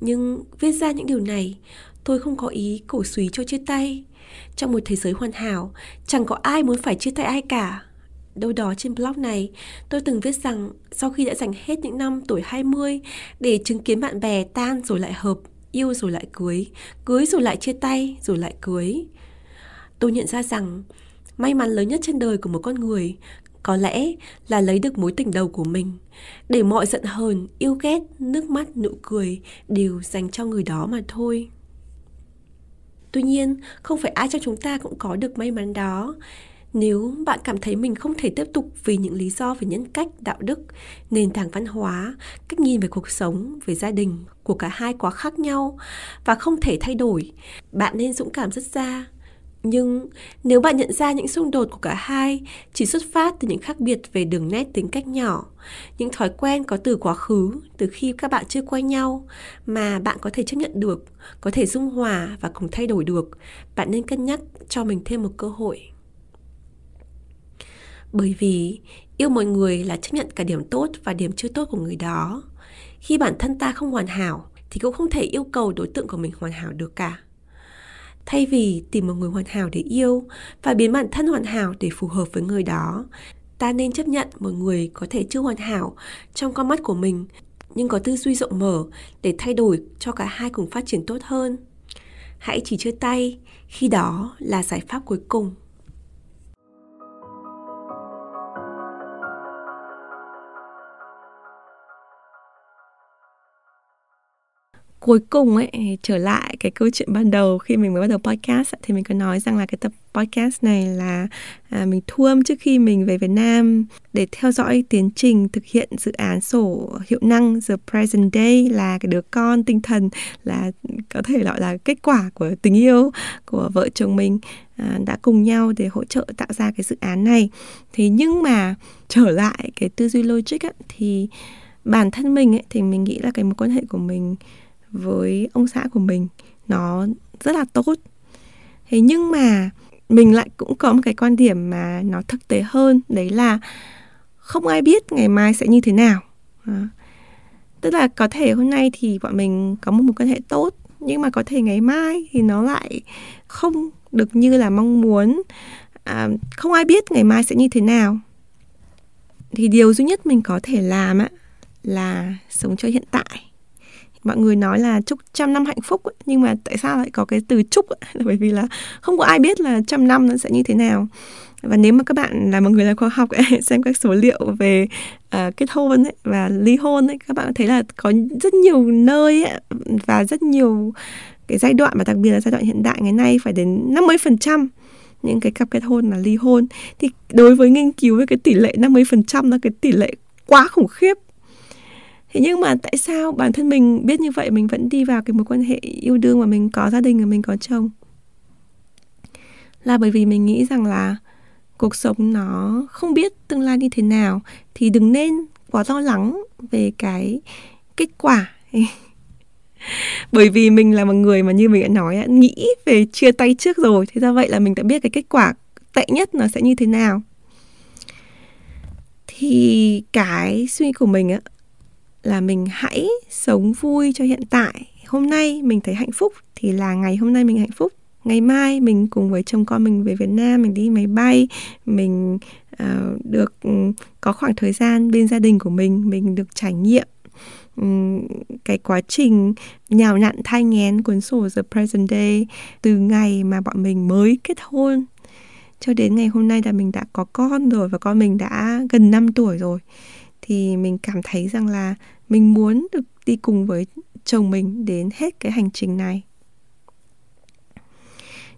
Nhưng viết ra những điều này, tôi không có ý cổ suý cho chia tay trong một thế giới hoàn hảo, chẳng có ai muốn phải chia tay ai cả. Đâu đó trên blog này, tôi từng viết rằng sau khi đã dành hết những năm tuổi 20 để chứng kiến bạn bè tan rồi lại hợp, yêu rồi lại cưới, cưới rồi lại chia tay, rồi lại cưới. Tôi nhận ra rằng may mắn lớn nhất trên đời của một con người có lẽ là lấy được mối tình đầu của mình để mọi giận hờn yêu ghét nước mắt nụ cười đều dành cho người đó mà thôi Tuy nhiên, không phải ai trong chúng ta cũng có được may mắn đó. Nếu bạn cảm thấy mình không thể tiếp tục vì những lý do về nhân cách, đạo đức, nền tảng văn hóa, cách nhìn về cuộc sống, về gia đình của cả hai quá khác nhau và không thể thay đổi, bạn nên dũng cảm rất ra nhưng nếu bạn nhận ra những xung đột của cả hai chỉ xuất phát từ những khác biệt về đường nét tính cách nhỏ, những thói quen có từ quá khứ, từ khi các bạn chưa quen nhau mà bạn có thể chấp nhận được, có thể dung hòa và cùng thay đổi được, bạn nên cân nhắc cho mình thêm một cơ hội. Bởi vì yêu mọi người là chấp nhận cả điểm tốt và điểm chưa tốt của người đó. Khi bản thân ta không hoàn hảo thì cũng không thể yêu cầu đối tượng của mình hoàn hảo được cả thay vì tìm một người hoàn hảo để yêu và biến bản thân hoàn hảo để phù hợp với người đó. Ta nên chấp nhận một người có thể chưa hoàn hảo trong con mắt của mình, nhưng có tư duy rộng mở để thay đổi cho cả hai cùng phát triển tốt hơn. Hãy chỉ chơi tay, khi đó là giải pháp cuối cùng. Cuối cùng ấy trở lại cái câu chuyện ban đầu khi mình mới bắt đầu podcast thì mình có nói rằng là cái tập podcast này là à, mình thu âm trước khi mình về Việt Nam để theo dõi tiến trình thực hiện dự án sổ hiệu năng The Present Day là cái đứa con tinh thần là có thể gọi là kết quả của tình yêu của vợ chồng mình à, đã cùng nhau để hỗ trợ tạo ra cái dự án này. Thì nhưng mà trở lại cái tư duy logic ấy, thì bản thân mình ấy, thì mình nghĩ là cái mối quan hệ của mình với ông xã của mình. Nó rất là tốt. Thế nhưng mà mình lại cũng có một cái quan điểm mà nó thực tế hơn đấy là không ai biết ngày mai sẽ như thế nào. À. tức là có thể hôm nay thì bọn mình có một mối quan hệ tốt nhưng mà có thể ngày mai thì nó lại không được như là mong muốn. À, không ai biết ngày mai sẽ như thế nào. Thì điều duy nhất mình có thể làm á là sống cho hiện tại mọi người nói là chúc trăm năm hạnh phúc ấy. nhưng mà tại sao lại có cái từ chúc ấy? là bởi vì là không có ai biết là trăm năm nó sẽ như thế nào và nếu mà các bạn là một người làm khoa học ấy, xem các số liệu về uh, kết hôn ấy, và ly hôn ấy, các bạn thấy là có rất nhiều nơi ấy, và rất nhiều cái giai đoạn mà đặc biệt là giai đoạn hiện đại ngày nay phải đến 50% những cái cặp kết hôn là ly hôn thì đối với nghiên cứu với cái tỷ lệ 50% là cái tỷ lệ quá khủng khiếp thế nhưng mà tại sao bản thân mình biết như vậy, mình vẫn đi vào cái mối quan hệ yêu đương mà mình có gia đình và mình có chồng? Là bởi vì mình nghĩ rằng là cuộc sống nó không biết tương lai như thế nào thì đừng nên quá lo lắng về cái kết quả. Bởi vì mình là một người mà như mình đã nói nghĩ về chia tay trước rồi, thế ra vậy là mình đã biết cái kết quả tệ nhất nó sẽ như thế nào. Thì cái suy nghĩ của mình á là mình hãy sống vui cho hiện tại. Hôm nay mình thấy hạnh phúc thì là ngày hôm nay mình hạnh phúc. Ngày mai mình cùng với chồng con mình về Việt Nam mình đi máy bay mình uh, được um, có khoảng thời gian bên gia đình của mình mình được trải nghiệm um, cái quá trình nhào nặn thai nghén cuốn sổ The Present Day từ ngày mà bọn mình mới kết hôn cho đến ngày hôm nay là mình đã có con rồi và con mình đã gần 5 tuổi rồi. Thì mình cảm thấy rằng là mình muốn được đi cùng với chồng mình đến hết cái hành trình này.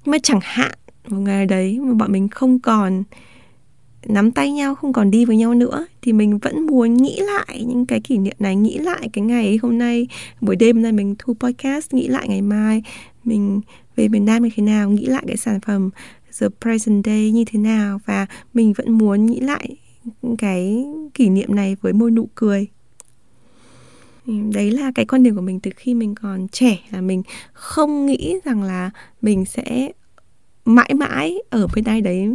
Nhưng mà chẳng hạn một ngày đấy mà bọn mình không còn nắm tay nhau, không còn đi với nhau nữa, thì mình vẫn muốn nghĩ lại những cái kỷ niệm này, nghĩ lại cái ngày hôm nay, buổi đêm nay mình thu podcast, nghĩ lại ngày mai mình về miền Nam như thế nào, nghĩ lại cái sản phẩm the present day như thế nào, và mình vẫn muốn nghĩ lại cái kỷ niệm này với môi nụ cười. Ừ, đấy là cái quan điểm của mình từ khi mình còn trẻ là mình không nghĩ rằng là mình sẽ mãi mãi ở bên ai đấy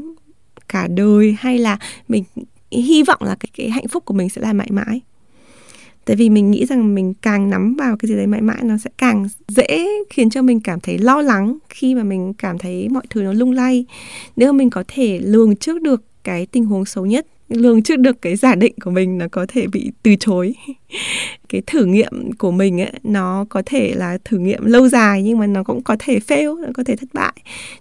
cả đời hay là mình hy vọng là cái, cái hạnh phúc của mình sẽ là mãi mãi. Tại vì mình nghĩ rằng mình càng nắm vào cái gì đấy mãi mãi nó sẽ càng dễ khiến cho mình cảm thấy lo lắng khi mà mình cảm thấy mọi thứ nó lung lay. Nếu mà mình có thể lường trước được cái tình huống xấu nhất lường trước được cái giả định của mình nó có thể bị từ chối. Cái thử nghiệm của mình ấy nó có thể là thử nghiệm lâu dài nhưng mà nó cũng có thể fail nó có thể thất bại.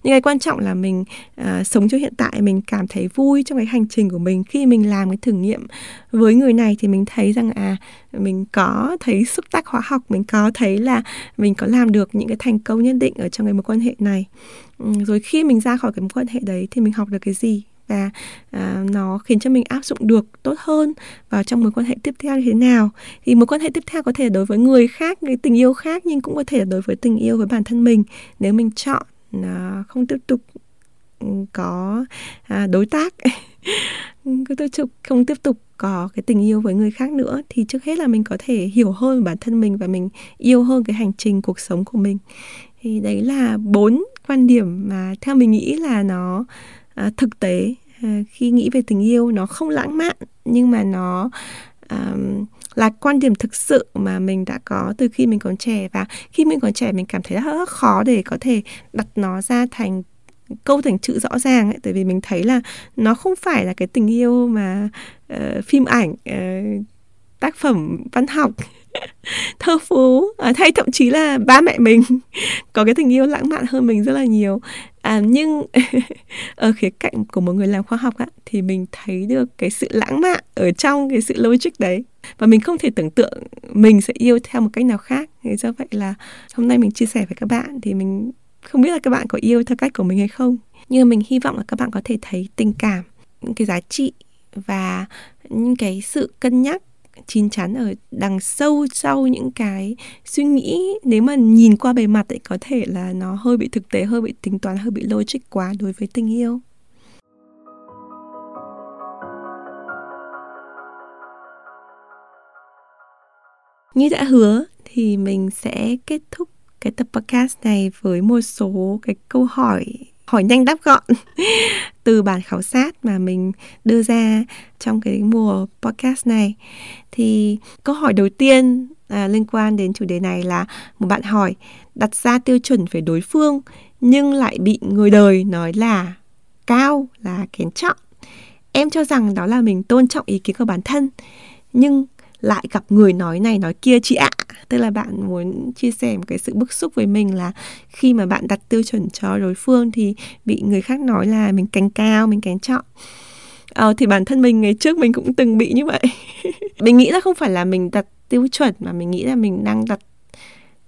Nhưng cái quan trọng là mình uh, sống cho hiện tại mình cảm thấy vui trong cái hành trình của mình. Khi mình làm cái thử nghiệm với người này thì mình thấy rằng à mình có thấy xúc tác hóa học mình có thấy là mình có làm được những cái thành công nhất định ở trong cái mối quan hệ này. Ừ, rồi khi mình ra khỏi cái mối quan hệ đấy thì mình học được cái gì? Và à, nó khiến cho mình áp dụng được tốt hơn vào trong mối quan hệ tiếp theo như thế nào. Thì mối quan hệ tiếp theo có thể đối với người khác người tình yêu khác nhưng cũng có thể là đối với tình yêu với bản thân mình. Nếu mình chọn à, không tiếp tục ừ, có à, đối tác cứ tiếp tục không tiếp tục có cái tình yêu với người khác nữa thì trước hết là mình có thể hiểu hơn bản thân mình và mình yêu hơn cái hành trình cuộc sống của mình. Thì đấy là bốn quan điểm mà theo mình nghĩ là nó à, thực tế à, khi nghĩ về tình yêu nó không lãng mạn nhưng mà nó um, là quan điểm thực sự mà mình đã có từ khi mình còn trẻ. Và khi mình còn trẻ mình cảm thấy rất khó để có thể đặt nó ra thành câu thành chữ rõ ràng ấy. Tại vì mình thấy là nó không phải là cái tình yêu mà uh, phim ảnh uh, tác phẩm văn học. thơ phú. À, hay thậm chí là ba mẹ mình có cái tình yêu lãng mạn hơn mình rất là nhiều. À, nhưng ở khía cạnh của một người làm khoa học á, thì mình thấy được cái sự lãng mạn ở trong cái sự logic đấy. Và mình không thể tưởng tượng mình sẽ yêu theo một cách nào khác. Thế do vậy là hôm nay mình chia sẻ với các bạn thì mình không biết là các bạn có yêu theo cách của mình hay không. Nhưng mình hy vọng là các bạn có thể thấy tình cảm những cái giá trị và những cái sự cân nhắc chín chắn ở đằng sâu sau những cái suy nghĩ. Nếu mà nhìn qua bề mặt thì có thể là nó hơi bị thực tế, hơi bị tính toán, hơi bị logic quá đối với tình yêu. Như đã hứa thì mình sẽ kết thúc cái tập podcast này với một số cái câu hỏi hỏi nhanh đáp gọn từ bản khảo sát mà mình đưa ra trong cái mùa podcast này. Thì câu hỏi đầu tiên à, liên quan đến chủ đề này là một bạn hỏi đặt ra tiêu chuẩn về đối phương nhưng lại bị người đời nói là cao là kén chọn. Em cho rằng đó là mình tôn trọng ý kiến của bản thân nhưng lại gặp người nói này nói kia chị ạ. Tức là bạn muốn chia sẻ một cái sự bức xúc với mình là khi mà bạn đặt tiêu chuẩn cho đối phương thì bị người khác nói là mình cánh cao mình kén chọn. Ờ, thì bản thân mình ngày trước mình cũng từng bị như vậy. Mình nghĩ là không phải là mình đặt tiêu chuẩn mà mình nghĩ là mình đang đặt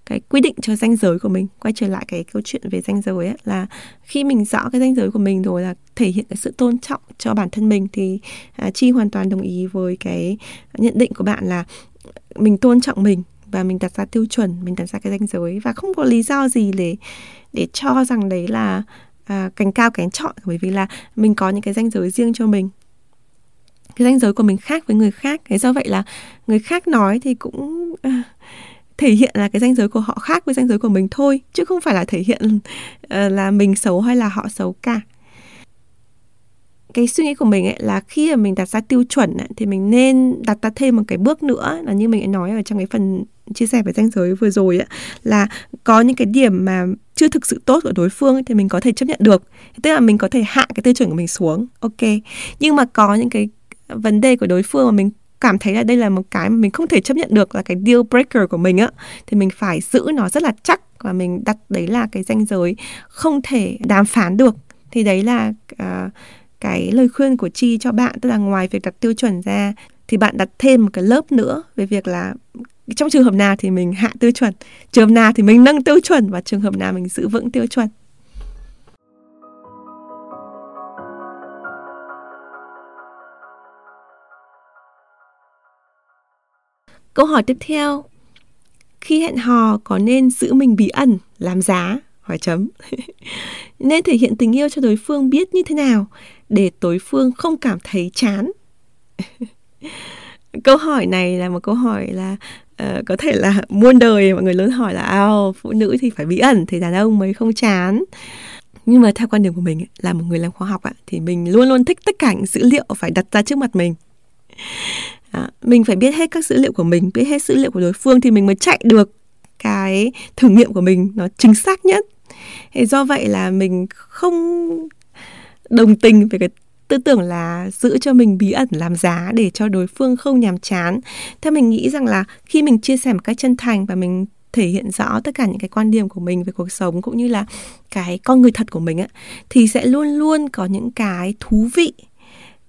cái quy định cho danh giới của mình quay trở lại cái câu chuyện về danh giới ấy là khi mình rõ cái danh giới của mình rồi là thể hiện cái sự tôn trọng cho bản thân mình thì à, chi hoàn toàn đồng ý với cái nhận định của bạn là mình tôn trọng mình và mình đặt ra tiêu chuẩn mình đặt ra cái danh giới và không có lý do gì để để cho rằng đấy là à, cành cao cánh chọn. Bởi vì là mình có những cái danh giới riêng cho mình cái danh giới của mình khác với người khác. Thế do vậy là người khác nói thì cũng à, thể hiện là cái danh giới của họ khác với danh giới của mình thôi chứ không phải là thể hiện uh, là mình xấu hay là họ xấu cả. Cái suy nghĩ của mình ấy là khi mà mình đặt ra tiêu chuẩn ấy, thì mình nên đặt ra thêm một cái bước nữa là như mình đã nói ở trong cái phần chia sẻ về danh giới vừa rồi ấy, là có những cái điểm mà chưa thực sự tốt của đối phương ấy, thì mình có thể chấp nhận được. Tức là mình có thể hạ cái tiêu chuẩn của mình xuống ok. Nhưng mà có những cái vấn đề của đối phương mà mình cảm thấy là đây là một cái mà mình không thể chấp nhận được là cái deal breaker của mình á. Thì mình phải giữ nó rất là chắc và mình đặt đấy là cái danh giới không thể đàm phán được. Thì đấy là uh, cái lời khuyên của chi cho bạn tức là ngoài việc đặt tiêu chuẩn ra thì bạn đặt thêm một cái lớp nữa về việc là trong trường hợp nào thì mình hạ tiêu chuẩn trường hợp nào thì mình nâng tiêu chuẩn và trường hợp nào mình giữ vững tiêu chuẩn. Câu hỏi tiếp theo. Khi hẹn hò có nên giữ mình bí ẩn, làm giá? Hỏi chấm. nên thể hiện tình yêu cho đối phương biết như thế nào để đối phương không cảm thấy chán? câu hỏi này là một câu hỏi là uh, có thể là muôn đời mọi người lớn hỏi là ao phụ nữ thì phải bí ẩn thì đàn ông mới không chán nhưng mà theo quan điểm của mình là một người làm khoa học thì mình luôn luôn thích tất cả những dữ liệu phải đặt ra trước mặt mình à, mình phải biết hết các dữ liệu của mình biết hết dữ liệu của đối phương thì mình mới chạy được cái thử nghiệm của mình nó chính xác nhất. Thì do vậy là mình không đồng tình về cái tư tưởng là giữ cho mình bí ẩn làm giá để cho đối phương không nhàm chán. Theo mình nghĩ rằng là khi mình chia sẻ một cách chân thành và mình thể hiện rõ tất cả những cái quan điểm của mình về cuộc sống cũng như là cái con người thật của mình á thì sẽ luôn luôn có những cái thú vị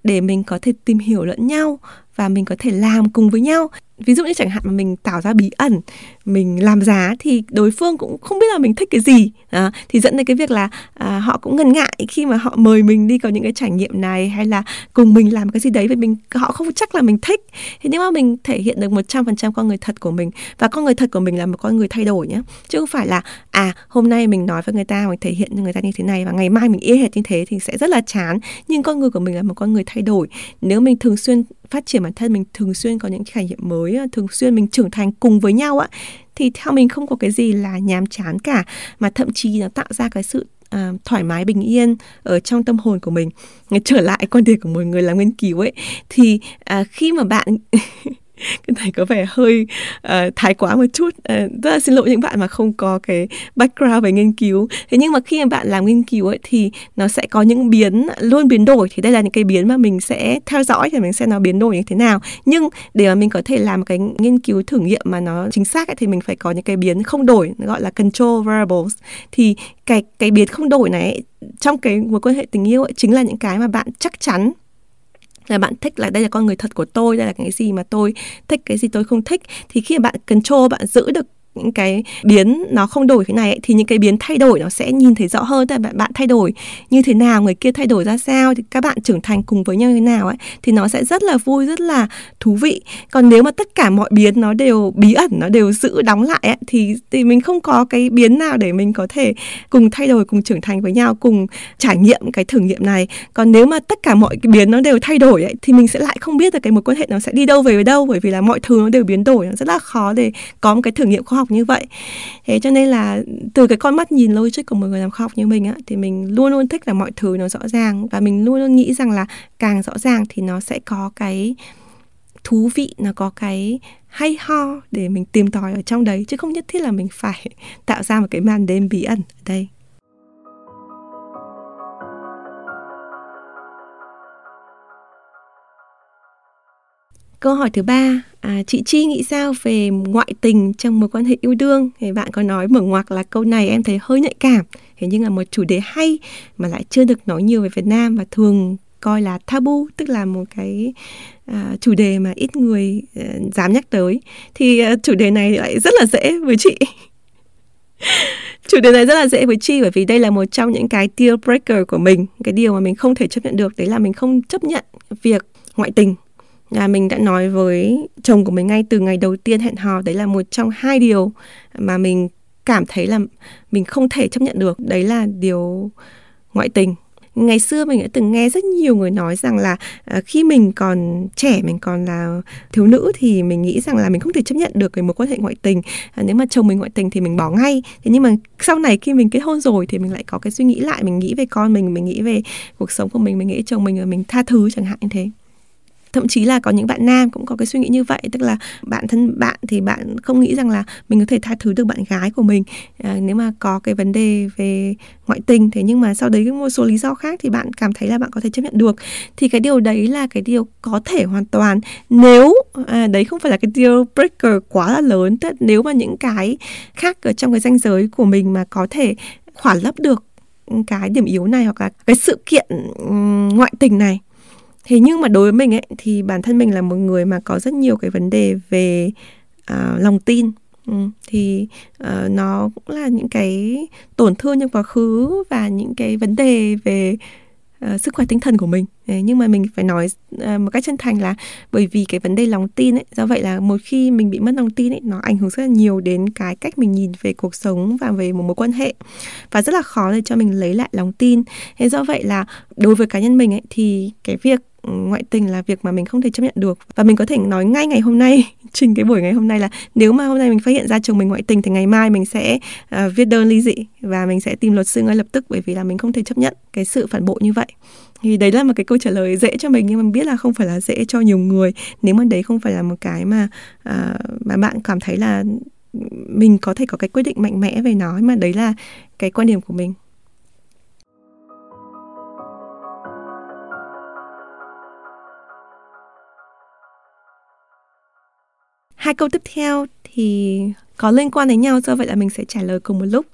để mình có thể tìm hiểu lẫn nhau và mình có thể làm cùng với nhau. Ví dụ như chẳng hạn mà mình tạo ra bí ẩn mình làm giá thì đối phương cũng không biết là mình thích cái gì. À, thì dẫn đến cái việc là à, họ cũng ngần ngại khi mà họ mời mình đi có những cái trải nghiệm này hay là cùng mình làm cái gì đấy vì mình họ không chắc là mình thích. Thế nhưng mà mình thể hiện được một trăm phần trăm con người thật của mình và con người thật của mình là một con người thay đổi nhé chứ không phải là à hôm nay mình nói với người ta mình thể hiện cho người ta như thế này và ngày mai mình y hệt như thế thì sẽ rất là chán. Nhưng con người của mình là một con người thay đổi. Nếu mình thường xuyên phát triển bản thân mình thường xuyên có những trải nghiệm mới ờ, thường xuyên mình trưởng thành cùng với nhau á thì theo mình không có cái gì là nhàm chán cả mà thậm chí nó tạo ra cái sự à, thoải mái bình yên ở trong tâm hồn của mình. Trở lại quan điểm của một người làm nghiên cứu ấy thì à, khi mà bạn cái này có vẻ hơi uh, thái quá một chút. Uh, rất là xin lỗi những bạn mà không có cái background về nghiên cứu. Thế nhưng mà khi mà bạn làm nghiên cứu ấy thì nó sẽ có những biến luôn biến đổi. Thì đây là những cái biến mà mình sẽ theo dõi thì mình sẽ nó biến đổi như thế nào. Nhưng để mà mình có thể làm cái nghiên cứu thử nghiệm mà nó chính xác ấy, thì mình phải có những cái biến không đổi gọi là control variables. Thì cái cái biến không đổi này trong cái mối quan hệ tình yêu ấy, chính là những cái mà bạn chắc chắn là bạn thích là đây là con người thật của tôi, đây là cái gì mà tôi thích, cái gì tôi không thích. Thì khi mà bạn control, bạn giữ được những cái biến nó không đổi thế này ấy, thì những cái biến thay đổi nó sẽ nhìn thấy rõ hơn. Tại bạn bạn thay đổi như thế nào người kia thay đổi ra sao thì các bạn trưởng thành cùng với nhau như thế nào ấy thì nó sẽ rất là vui rất là thú vị. Còn nếu mà tất cả mọi biến nó đều bí ẩn nó đều giữ đóng lại ấy, thì thì mình không có cái biến nào để mình có thể cùng thay đổi cùng trưởng thành với nhau cùng trải nghiệm cái thử nghiệm này. Còn nếu mà tất cả mọi cái biến nó đều thay đổi ấy, thì mình sẽ lại không biết được cái mối quan hệ nó sẽ đi đâu về đâu bởi vì là mọi thứ nó đều biến đổi nó rất là khó để có một cái thử nghiệm khoa học học như vậy. Thế cho nên là từ cái con mắt nhìn logic của một người làm khoa học như mình á, thì mình luôn luôn thích là mọi thứ nó rõ ràng và mình luôn luôn nghĩ rằng là càng rõ ràng thì nó sẽ có cái thú vị, nó có cái hay ho để mình tìm tòi ở trong đấy, chứ không nhất thiết là mình phải tạo ra một cái màn đêm bí ẩn ở đây. Câu hỏi thứ ba, à, chị Chi nghĩ sao về ngoại tình trong mối quan hệ yêu đương? Thì bạn có nói mở ngoặc là câu này em thấy hơi nhạy cảm, thế nhưng là một chủ đề hay mà lại chưa được nói nhiều về Việt Nam và thường coi là tabu, tức là một cái à, chủ đề mà ít người à, dám nhắc tới. Thì à, chủ đề này lại rất là dễ với chị. chủ đề này rất là dễ với chi bởi vì đây là một trong những cái deal breaker của mình cái điều mà mình không thể chấp nhận được đấy là mình không chấp nhận việc ngoại tình là mình đã nói với chồng của mình ngay từ ngày đầu tiên hẹn hò. Đấy là một trong hai điều mà mình cảm thấy là mình không thể chấp nhận được. Đấy là điều ngoại tình. Ngày xưa mình đã từng nghe rất nhiều người nói rằng là à, khi mình còn trẻ, mình còn là thiếu nữ thì mình nghĩ rằng là mình không thể chấp nhận được cái mối quan hệ ngoại tình. À, nếu mà chồng mình ngoại tình thì mình bỏ ngay. Thế nhưng mà sau này khi mình kết hôn rồi thì mình lại có cái suy nghĩ lại. Mình nghĩ về con mình mình nghĩ về cuộc sống của mình mình nghĩ chồng mình là mình tha thứ chẳng hạn như thế thậm chí là có những bạn nam cũng có cái suy nghĩ như vậy tức là bạn thân bạn thì bạn không nghĩ rằng là mình có thể tha thứ được bạn gái của mình. À, nếu mà có cái vấn đề về ngoại tình thế nhưng mà sau đấy một số lý do khác thì bạn cảm thấy là bạn có thể chấp nhận được. Thì cái điều đấy là cái điều có thể hoàn toàn nếu à, đấy không phải là cái deal breaker quá là lớn tức nếu mà những cái khác ở trong cái danh giới của mình mà có thể khỏa lấp được ừ, cái điểm yếu này hoặc là cái sự kiện ngoại tình này thế nhưng mà đối với mình ấy thì bản thân mình là một người mà có rất nhiều cái vấn đề về uh, lòng tin. Ừ, thì uh, nó cũng là những cái tổn thương trong quá khứ và những cái vấn đề về uh, sức khỏe tinh thần của mình. Đấy, nhưng mà mình phải nói uh, một cách chân thành là bởi vì cái vấn đề lòng tin ấy do vậy là một khi mình bị mất lòng tin ấy nó ảnh hưởng rất là nhiều đến cái cách mình nhìn về cuộc sống và về một mối quan hệ. Và rất là khó để cho mình lấy lại lòng tin. Thế do vậy là đối với cá nhân mình ấy thì cái việc ngoại tình là việc mà mình không thể chấp nhận được. Và mình có thể nói ngay ngày hôm nay trình cái buổi ngày hôm nay là nếu mà hôm nay mình phát hiện ra chồng mình ngoại tình thì ngày mai mình sẽ uh, viết đơn ly dị và mình sẽ tìm luật sư ngay lập tức bởi vì là mình không thể chấp nhận cái sự phản bội như vậy. Thì đấy là một cái câu trả lời dễ cho mình nhưng mà biết là không phải là dễ cho nhiều người. Nếu mà đấy không phải là một cái mà uh, mà bạn cảm thấy là mình có thể có cái quyết định mạnh mẽ về nó mà đấy là cái quan điểm của mình. Hai câu tiếp theo thì có liên quan đến nhau do vậy là mình sẽ trả lời cùng một lúc.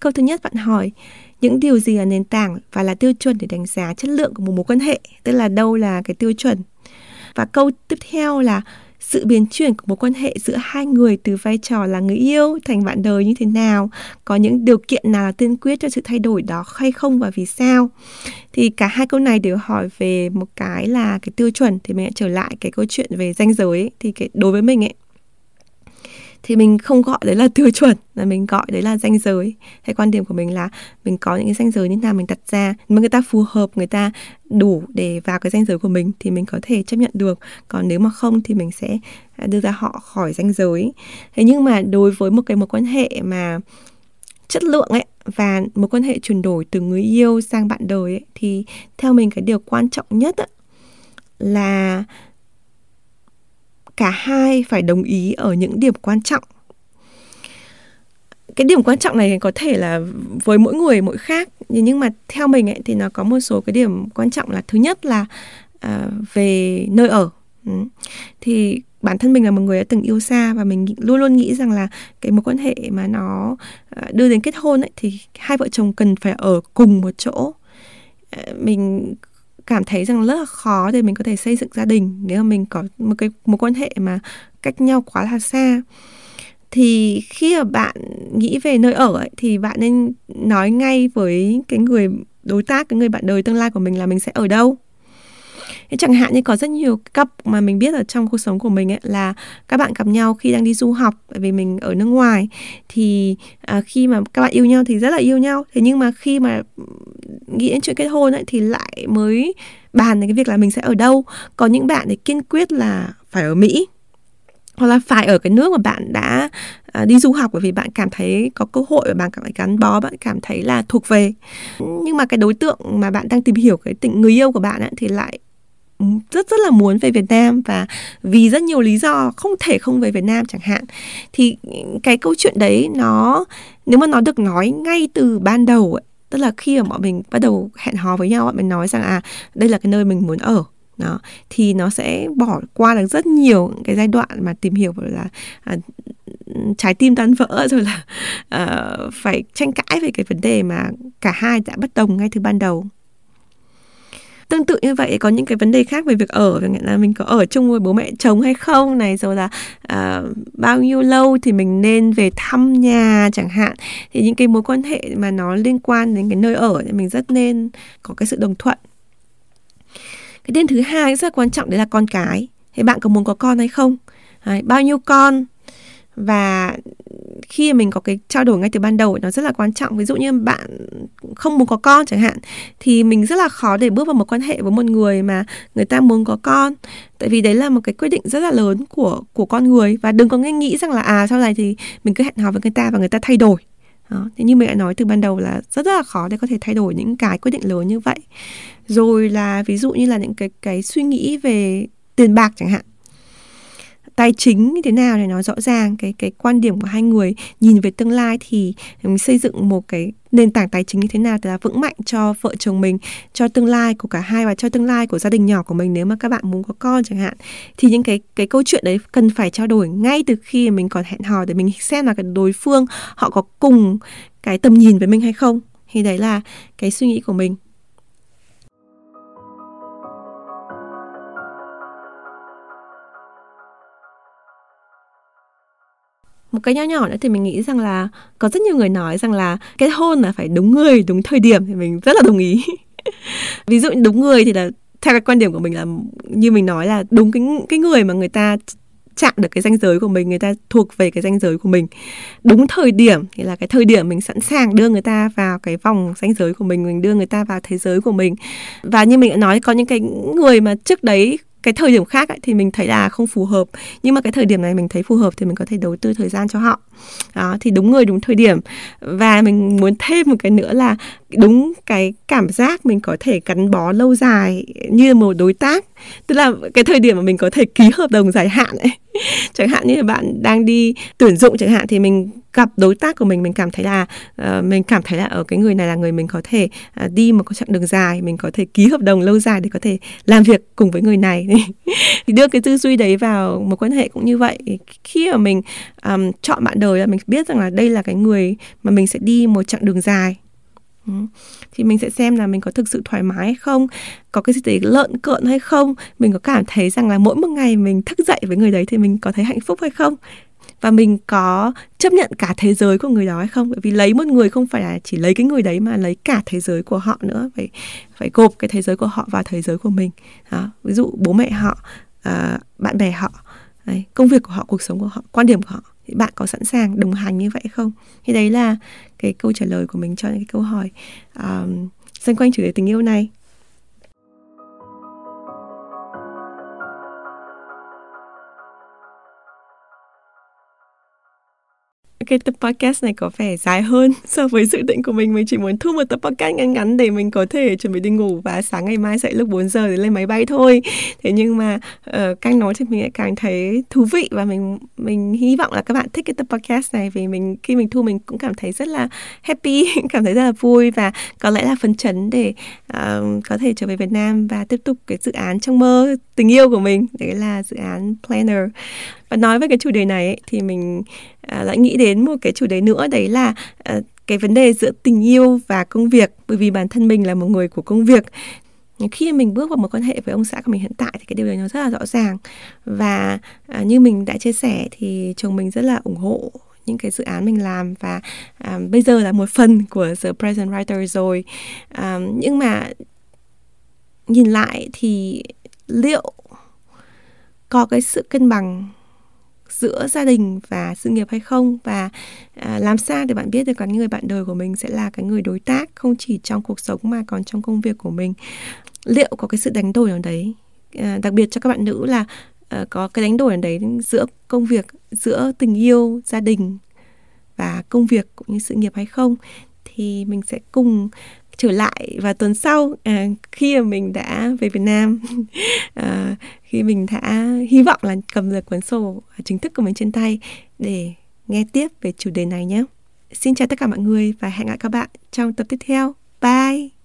Câu thứ nhất bạn hỏi những điều gì là nền tảng và là tiêu chuẩn để đánh giá chất lượng của một mối quan hệ, tức là đâu là cái tiêu chuẩn. Và câu tiếp theo là sự biến chuyển của mối quan hệ giữa hai người từ vai trò là người yêu thành bạn đời như thế nào có những điều kiện nào là tiên quyết cho sự thay đổi đó hay không và vì sao thì cả hai câu này đều hỏi về một cái là cái tiêu chuẩn thì mình lại trở lại cái câu chuyện về danh giới ấy. thì cái đối với mình ấy thì mình không gọi đấy là tiêu chuẩn là mình gọi đấy là danh giới. Hay quan điểm của mình là mình có những cái danh giới như nào mình đặt ra mà người ta phù hợp người ta đủ để vào cái danh giới của mình thì mình có thể chấp nhận được. Còn nếu mà không thì mình sẽ à, đưa ra họ khỏi danh giới. Thế nhưng mà đối với một cái mối quan hệ mà chất lượng ấy và mối quan hệ chuyển đổi từ người yêu sang bạn đời ấy, thì theo mình cái điều quan trọng nhất ấy, là cả hai phải đồng ý ở những điểm quan trọng. Cái điểm quan trọng này có thể là với mỗi người mỗi khác. Nhưng mà theo mình ấy thì nó có một số cái điểm quan trọng là thứ nhất là uh, về nơi ở. Ừ. thì bản thân mình là một người đã từng yêu xa và mình luôn luôn nghĩ rằng là cái mối quan hệ mà nó à, đưa đến kết hôn ấy thì hai vợ chồng cần phải ở cùng một chỗ. Ờ, mình cảm thấy rằng rất là khó để mình có thể xây dựng gia đình nếu mà mình có một cái mối quan hệ mà cách nhau quá là xa. Thì khi mà bạn nghĩ về nơi ở ấy, thì bạn nên nói ngay với cái người đối tác cái người bạn đời tương lai của mình là mình sẽ ở đâu? Thế chẳng hạn như có rất nhiều cấp mà mình biết ở trong cuộc sống của mình ấy là các bạn gặp nhau khi đang đi du học bởi vì mình ở nước ngoài thì à, khi mà các bạn yêu nhau thì rất là yêu nhau. Thế nhưng mà khi mà nghĩ đến chuyện kết hôn ấy thì lại mới bàn đến cái việc là mình sẽ ở đâu. Có những bạn thì kiên quyết là phải ở Mỹ hoặc là phải ở cái nước mà bạn đã à, đi du học bởi vì bạn cảm thấy có cơ hội và bạn cảm thấy gắn bó bạn cảm thấy là thuộc về. Nhưng mà cái đối tượng mà bạn đang tìm hiểu cái tình người yêu của bạn ấy, thì lại rất rất là muốn về Việt Nam và vì rất nhiều lý do không thể không về Việt Nam chẳng hạn. Thì cái câu chuyện đấy nó nếu mà nó được nói ngay từ ban đầu ấy, tức là khi mà bọn mình bắt đầu hẹn hò với nhau bọn mình nói rằng à đây là cái nơi mình muốn ở đó thì nó sẽ bỏ qua được rất nhiều cái giai đoạn mà tìm hiểu là à, trái tim tan vỡ rồi là à, phải tranh cãi về cái vấn đề mà cả hai đã bất đồng ngay từ ban đầu tương tự như vậy có những cái vấn đề khác về việc ở chẳng hạn là mình có ở chung với bố mẹ chồng hay không này rồi là uh, bao nhiêu lâu thì mình nên về thăm nhà chẳng hạn. Thì những cái mối quan hệ mà nó liên quan đến cái nơi ở thì mình rất nên có cái sự đồng thuận. Cái tên thứ hai rất là quan trọng đấy là con cái. Thì bạn có muốn có con hay không? Đấy, bao nhiêu con? Và khi mình có cái trao đổi ngay từ ban đầu, nó rất là quan trọng. Ví dụ như bạn không muốn có con chẳng hạn, thì mình rất là khó để bước vào một quan hệ với một người mà người ta muốn có con. Tại vì đấy là một cái quyết định rất là lớn của của con người. Và đừng có nghe nghĩ rằng là à sau này thì mình cứ hẹn hò với người ta và người ta thay đổi. Đó. Thế như mình đã nói từ ban đầu là rất rất là khó để có thể thay đổi những cái quyết định lớn như vậy. Rồi là ví dụ như là những cái cái suy nghĩ về tiền bạc chẳng hạn tài chính như thế nào để nó rõ ràng cái cái quan điểm của hai người, nhìn về tương lai thì mình xây dựng một cái nền tảng tài chính như thế nào để là vững mạnh cho vợ chồng mình, cho tương lai của cả hai và cho tương lai của gia đình nhỏ của mình nếu mà các bạn muốn có con chẳng hạn. Thì những cái cái câu chuyện đấy cần phải trao đổi ngay từ khi mình còn hẹn hò để mình xem là cái đối phương họ có cùng cái tầm nhìn với mình hay không. Thì đấy là cái suy nghĩ của mình. Một cái nhỏ nhỏ nữa thì mình nghĩ rằng là có rất nhiều người nói rằng là kết hôn là phải đúng người, đúng thời điểm thì mình rất là đồng ý. Ví dụ đúng người thì là theo cái quan điểm của mình là như mình nói là đúng cái cái người mà người ta chạm được cái danh giới của mình, người ta thuộc về cái danh giới của mình. Đúng thời điểm thì là cái thời điểm mình sẵn sàng đưa người ta vào cái vòng danh giới của mình mình đưa người ta vào thế giới của mình. Và như mình đã nói, có những cái người mà trước đấy cái thời điểm khác ấy, thì mình thấy là không phù hợp. Nhưng mà cái thời điểm này mình thấy phù hợp thì mình có thể đầu tư thời gian cho họ. Đó thì đúng người đúng thời điểm. Và mình muốn thêm một cái nữa là đúng cái cảm giác mình có thể gắn bó lâu dài như một đối tác. Tức là cái thời điểm mà mình có thể ký hợp đồng dài hạn ấy chẳng hạn như là bạn đang đi tuyển dụng chẳng hạn thì mình gặp đối tác của mình mình cảm thấy là uh, mình cảm thấy là ở cái người này là người mình có thể uh, đi một cái chặng đường dài mình có thể ký hợp đồng lâu dài để có thể làm việc cùng với người này. Thì đưa cái tư duy đấy vào một quan hệ cũng như vậy. Khi mà mình um, chọn bạn đời là mình biết rằng là đây là cái người mà mình sẽ đi một chặng đường dài. Ừ. thì mình sẽ xem là mình có thực sự thoải mái hay không có cái gì đấy lợn cợn hay không. Mình có cảm thấy rằng là mỗi một ngày mình thức dậy với người đấy thì mình có thấy hạnh phúc hay không? Và mình có chấp nhận cả thế giới của người đó hay không? Bởi vì lấy một người không phải là chỉ lấy cái người đấy mà lấy cả thế giới của họ nữa. Phải phải gộp cái thế giới của họ vào thế giới của mình. Đó. ví dụ bố mẹ họ uh, bạn bè họ đấy, công việc của họ cuộc sống của họ quan điểm của họ thì bạn có sẵn sàng đồng hành như vậy không? Thì đấy là cái câu trả lời của mình cho những cái câu hỏi um, xung quanh chủ đề tình yêu này. Cái tập podcast này có vẻ dài hơn so với dự định của mình. Mình chỉ muốn thu một tập podcast ngắn ngắn để mình có thể chuẩn bị đi ngủ và sáng ngày mai dậy lúc 4 giờ để lên máy bay thôi. Thế nhưng mà ờ, uh, càng nói thì mình lại càng thấy thú vị và mình mình hy vọng là các bạn thích cái tập podcast này vì mình khi mình thu mình cũng cảm thấy rất là happy cảm thấy rất là vui và có lẽ là phấn chấn để uh, có thể trở về Việt Nam và tiếp tục cái dự án trong mơ tình yêu của mình. Đấy là dự án planner. Và nói về cái chủ đề này ấy, thì mình à, lại nghĩ đến một cái chủ đề nữa đấy là à, cái vấn đề giữa tình yêu và công việc bởi vì bản thân mình là một người của công việc. Khi mình bước vào một quan hệ với ông xã của mình hiện tại thì cái điều đấy nó rất là rõ ràng. Và à, như mình đã chia sẻ thì chồng mình rất là ủng hộ những cái dự án mình làm và à, bây giờ là một phần của The Present Writer rồi. À, nhưng mà nhìn lại thì liệu có cái sự cân bằng giữa gia đình và sự nghiệp hay không? Và à, làm sao để bạn biết được cái người bạn đời của mình sẽ là cái người đối tác không chỉ trong cuộc sống mà còn trong công việc của mình? Liệu có cái sự đánh đổi ở đấy? À, đặc biệt cho các bạn nữ là à, có cái đánh đổi ở đấy giữa công việc giữa tình yêu gia đình và công việc cũng như sự nghiệp hay không? Thì mình sẽ cùng trở lại vào tuần sau à, khi mà mình đã về Việt Nam à, khi mình đã hy vọng là cầm được cuốn sổ chính thức của mình trên tay để nghe tiếp về chủ đề này nhé. Xin chào tất cả mọi người và hẹn gặp các bạn trong tập tiếp theo. Bye!